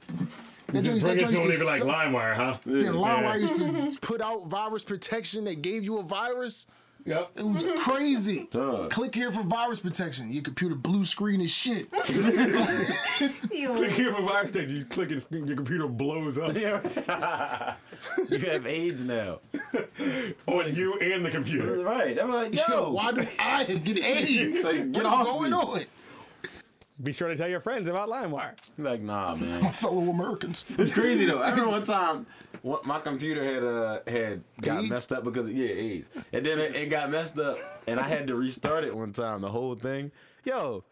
That joint- Bring that it to joint a used like suck. LimeWire, huh? Yeah, LimeWire used to put out virus protection that gave you a virus. Yep. It was crazy. Duh. Click here for virus protection. Your computer blue screen is shit. Click here for virus protection. You click it, your computer blows up you have AIDS now. on you and the computer. Right. I'm like, Yo, yo, why do I get AIDS? Like, what get is off going me. on? Be sure to tell your friends about LimeWire. Like, nah, man. My fellow Americans. It's crazy though. I remember one time, what my computer had uh had got AIDS? messed up because yeah AIDS, and then it, it got messed up, and I had to restart it one time. The whole thing. Yo,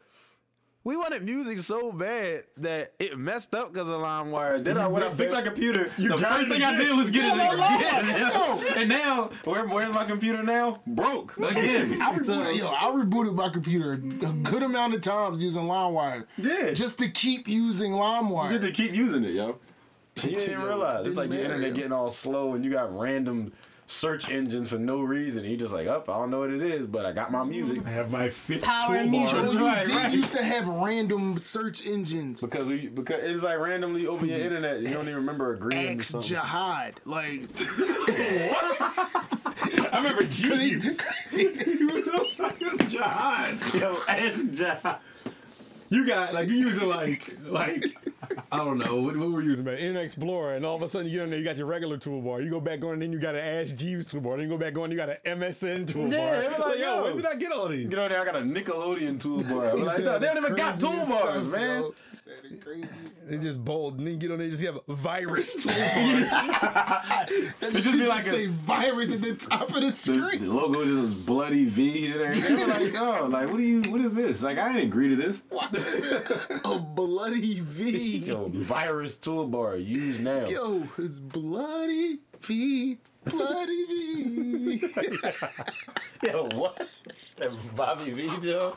we wanted music so bad that it messed up because of LimeWire. Then I, when I fixed my computer, the first it thing I did was get it Yeah, again. And now, where, where's my computer now? Broke again. I rebooted, yo, I rebooted my computer a good amount of times using LimeWire. Yeah. Just to keep using LimeWire. You had to keep using it, yo. You didn't realize. It's like the matter, internet getting all slow and you got random search engines for no reason. He just like, up, I don't know what it is, but I got my music. I have my fifth Power toolbar. music. Yo, you Right, did right. used to have random search engines. Because we because it's like randomly open your internet. You don't even remember agreeing to Ex-jihad, Like, I remember G. Jihad. Yo, ask John. You got like you using like like I don't know what, what were we using, man? Internet Explorer, and all of a sudden you get on there, you got your regular toolbar. You go back on, and then you got an Ask Jeeves toolbar. Then you go back on, you got an MSN toolbar. Yeah, they were like, yo, yo. where did I get all these? Get You know, I got a Nickelodeon toolbar. Like, said no, they don't even got toolbars, stuff, man. yo. He said the They just bold, and then you get on there, you just have a virus toolbar. That just should be just like a- say virus at the top of the The, the logo just was bloody V and everything. They were like, yo, like, what do you? What is this? Like, I didn't agree to this. What is it? A bloody V. Yo, virus toolbar, use now. Yo, it's bloody V. Bloody V. Yo, what? That Bobby V Joe?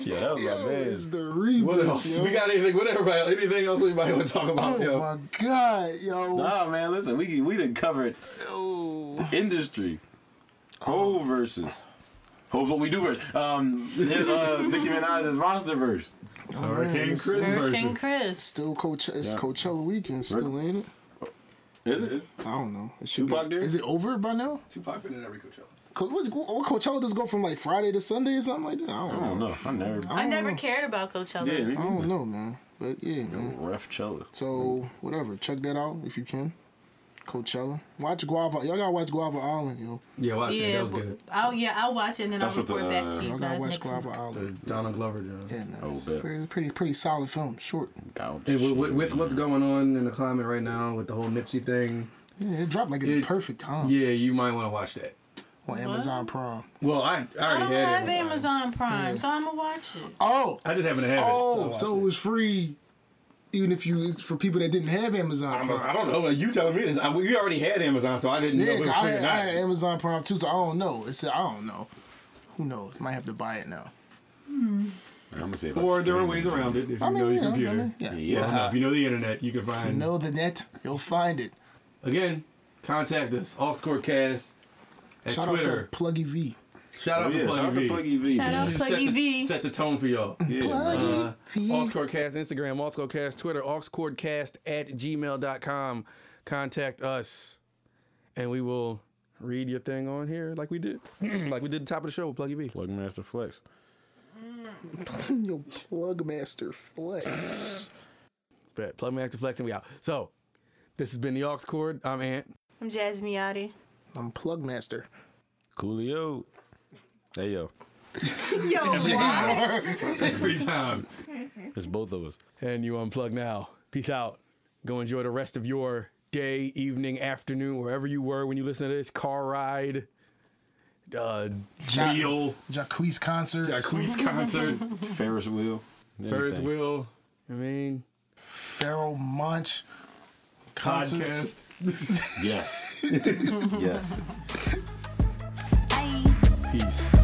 yeah, that was my man. it's the reboot. what else? Yo. We got anything? What everybody? Anything else anybody want to talk about? Oh yo? my god, yo. Nah, man, listen, we we didn't cover it. Yo. industry. Whole versus. Whole what we do verse. Um, his, uh, Nicki Minaj's Monsterverse. Hurricane it's Chris Hurricane version. Chris. Still Coach it's Yeah. Coachella weekend still, ain't it? Is it? I don't know. It should Tupac be, there? Is it over by now? Tupac been in every Coachella. Co- What's, what Coachella does go from like Friday to Sunday or something like that? I I don't don't know. know. I never. I don't never know. cared about Coachella. Yeah, I don't know, man. But yeah, man. Ref Chella. So whatever, check that out if you can. Coachella. Watch Guava. Y'all gotta watch Guava Island, yo. Yeah, watch it. That was but- good. I'll yeah, I'll watch it and then That's I'll what the, report back uh, to you Y'all gotta guys watch next Guava week. Island. Donald Glover, John. Yeah, man. Oh, It's pretty, pretty, pretty solid film. Short. Couch. And with, with, with what's going on in the climate right now, with the whole Nipsey thing, Yeah, it dropped like at the perfect time yeah, you might want to watch that. on Amazon Prime. Well, I, I I already don't had have Amazon. Amazon Prime, so I'm gonna watch it. Oh, I just happen to have it. oh, so so it was free, even if you for people that didn't have Amazon I, was- I don't know. You telling me this? I, we already had Amazon, so I didn't know Yeah, if it 'cause was I had. I had Amazon Prime too, so I don't know. It's I don't know. Who knows? Might have to buy it now. I'm gonna say. or there are ways around it if you I mean, know your yeah, I computer. mean, yeah. Yeah. Well, no, if you know the internet, you can You find. know the net, you'll find it. Again, contact us. Cast at Shout Twitter. out to Pluggy V. Shout Oh, out to yeah, shout out to Pluggy V. Pluggy V. Shout out Just set Pluggy the- V. Set the tone for y'all. Yeah. Pluggy Uh, V. Cast Instagram, AuxCordcast Twitter, AuxCordcast at gmail.com. Contact us, and we will read your thing on here like we did. like we did the top of the show with Pluggy V. Plug Master Flex. Yo, Plug Master Flex. Bet. Plug me Active Flex, and we out. So, this has been the Aux Cord. I'm Ant. I'm Jazz Miotti. I'm Plug Master. Coolio. Hey yo, Yo, Every time. it's both of us. And you unplug now. Peace out. Go enjoy the rest of your day, evening, afternoon, wherever you were when you listen to this. Car ride, uh, meal, Jacquees concerts. Jacquees concert, Ferris wheel. Ferris anything. wheel. I mean, Feral Munch. Concerts. podcast. Yes. yes. Bye. Peace.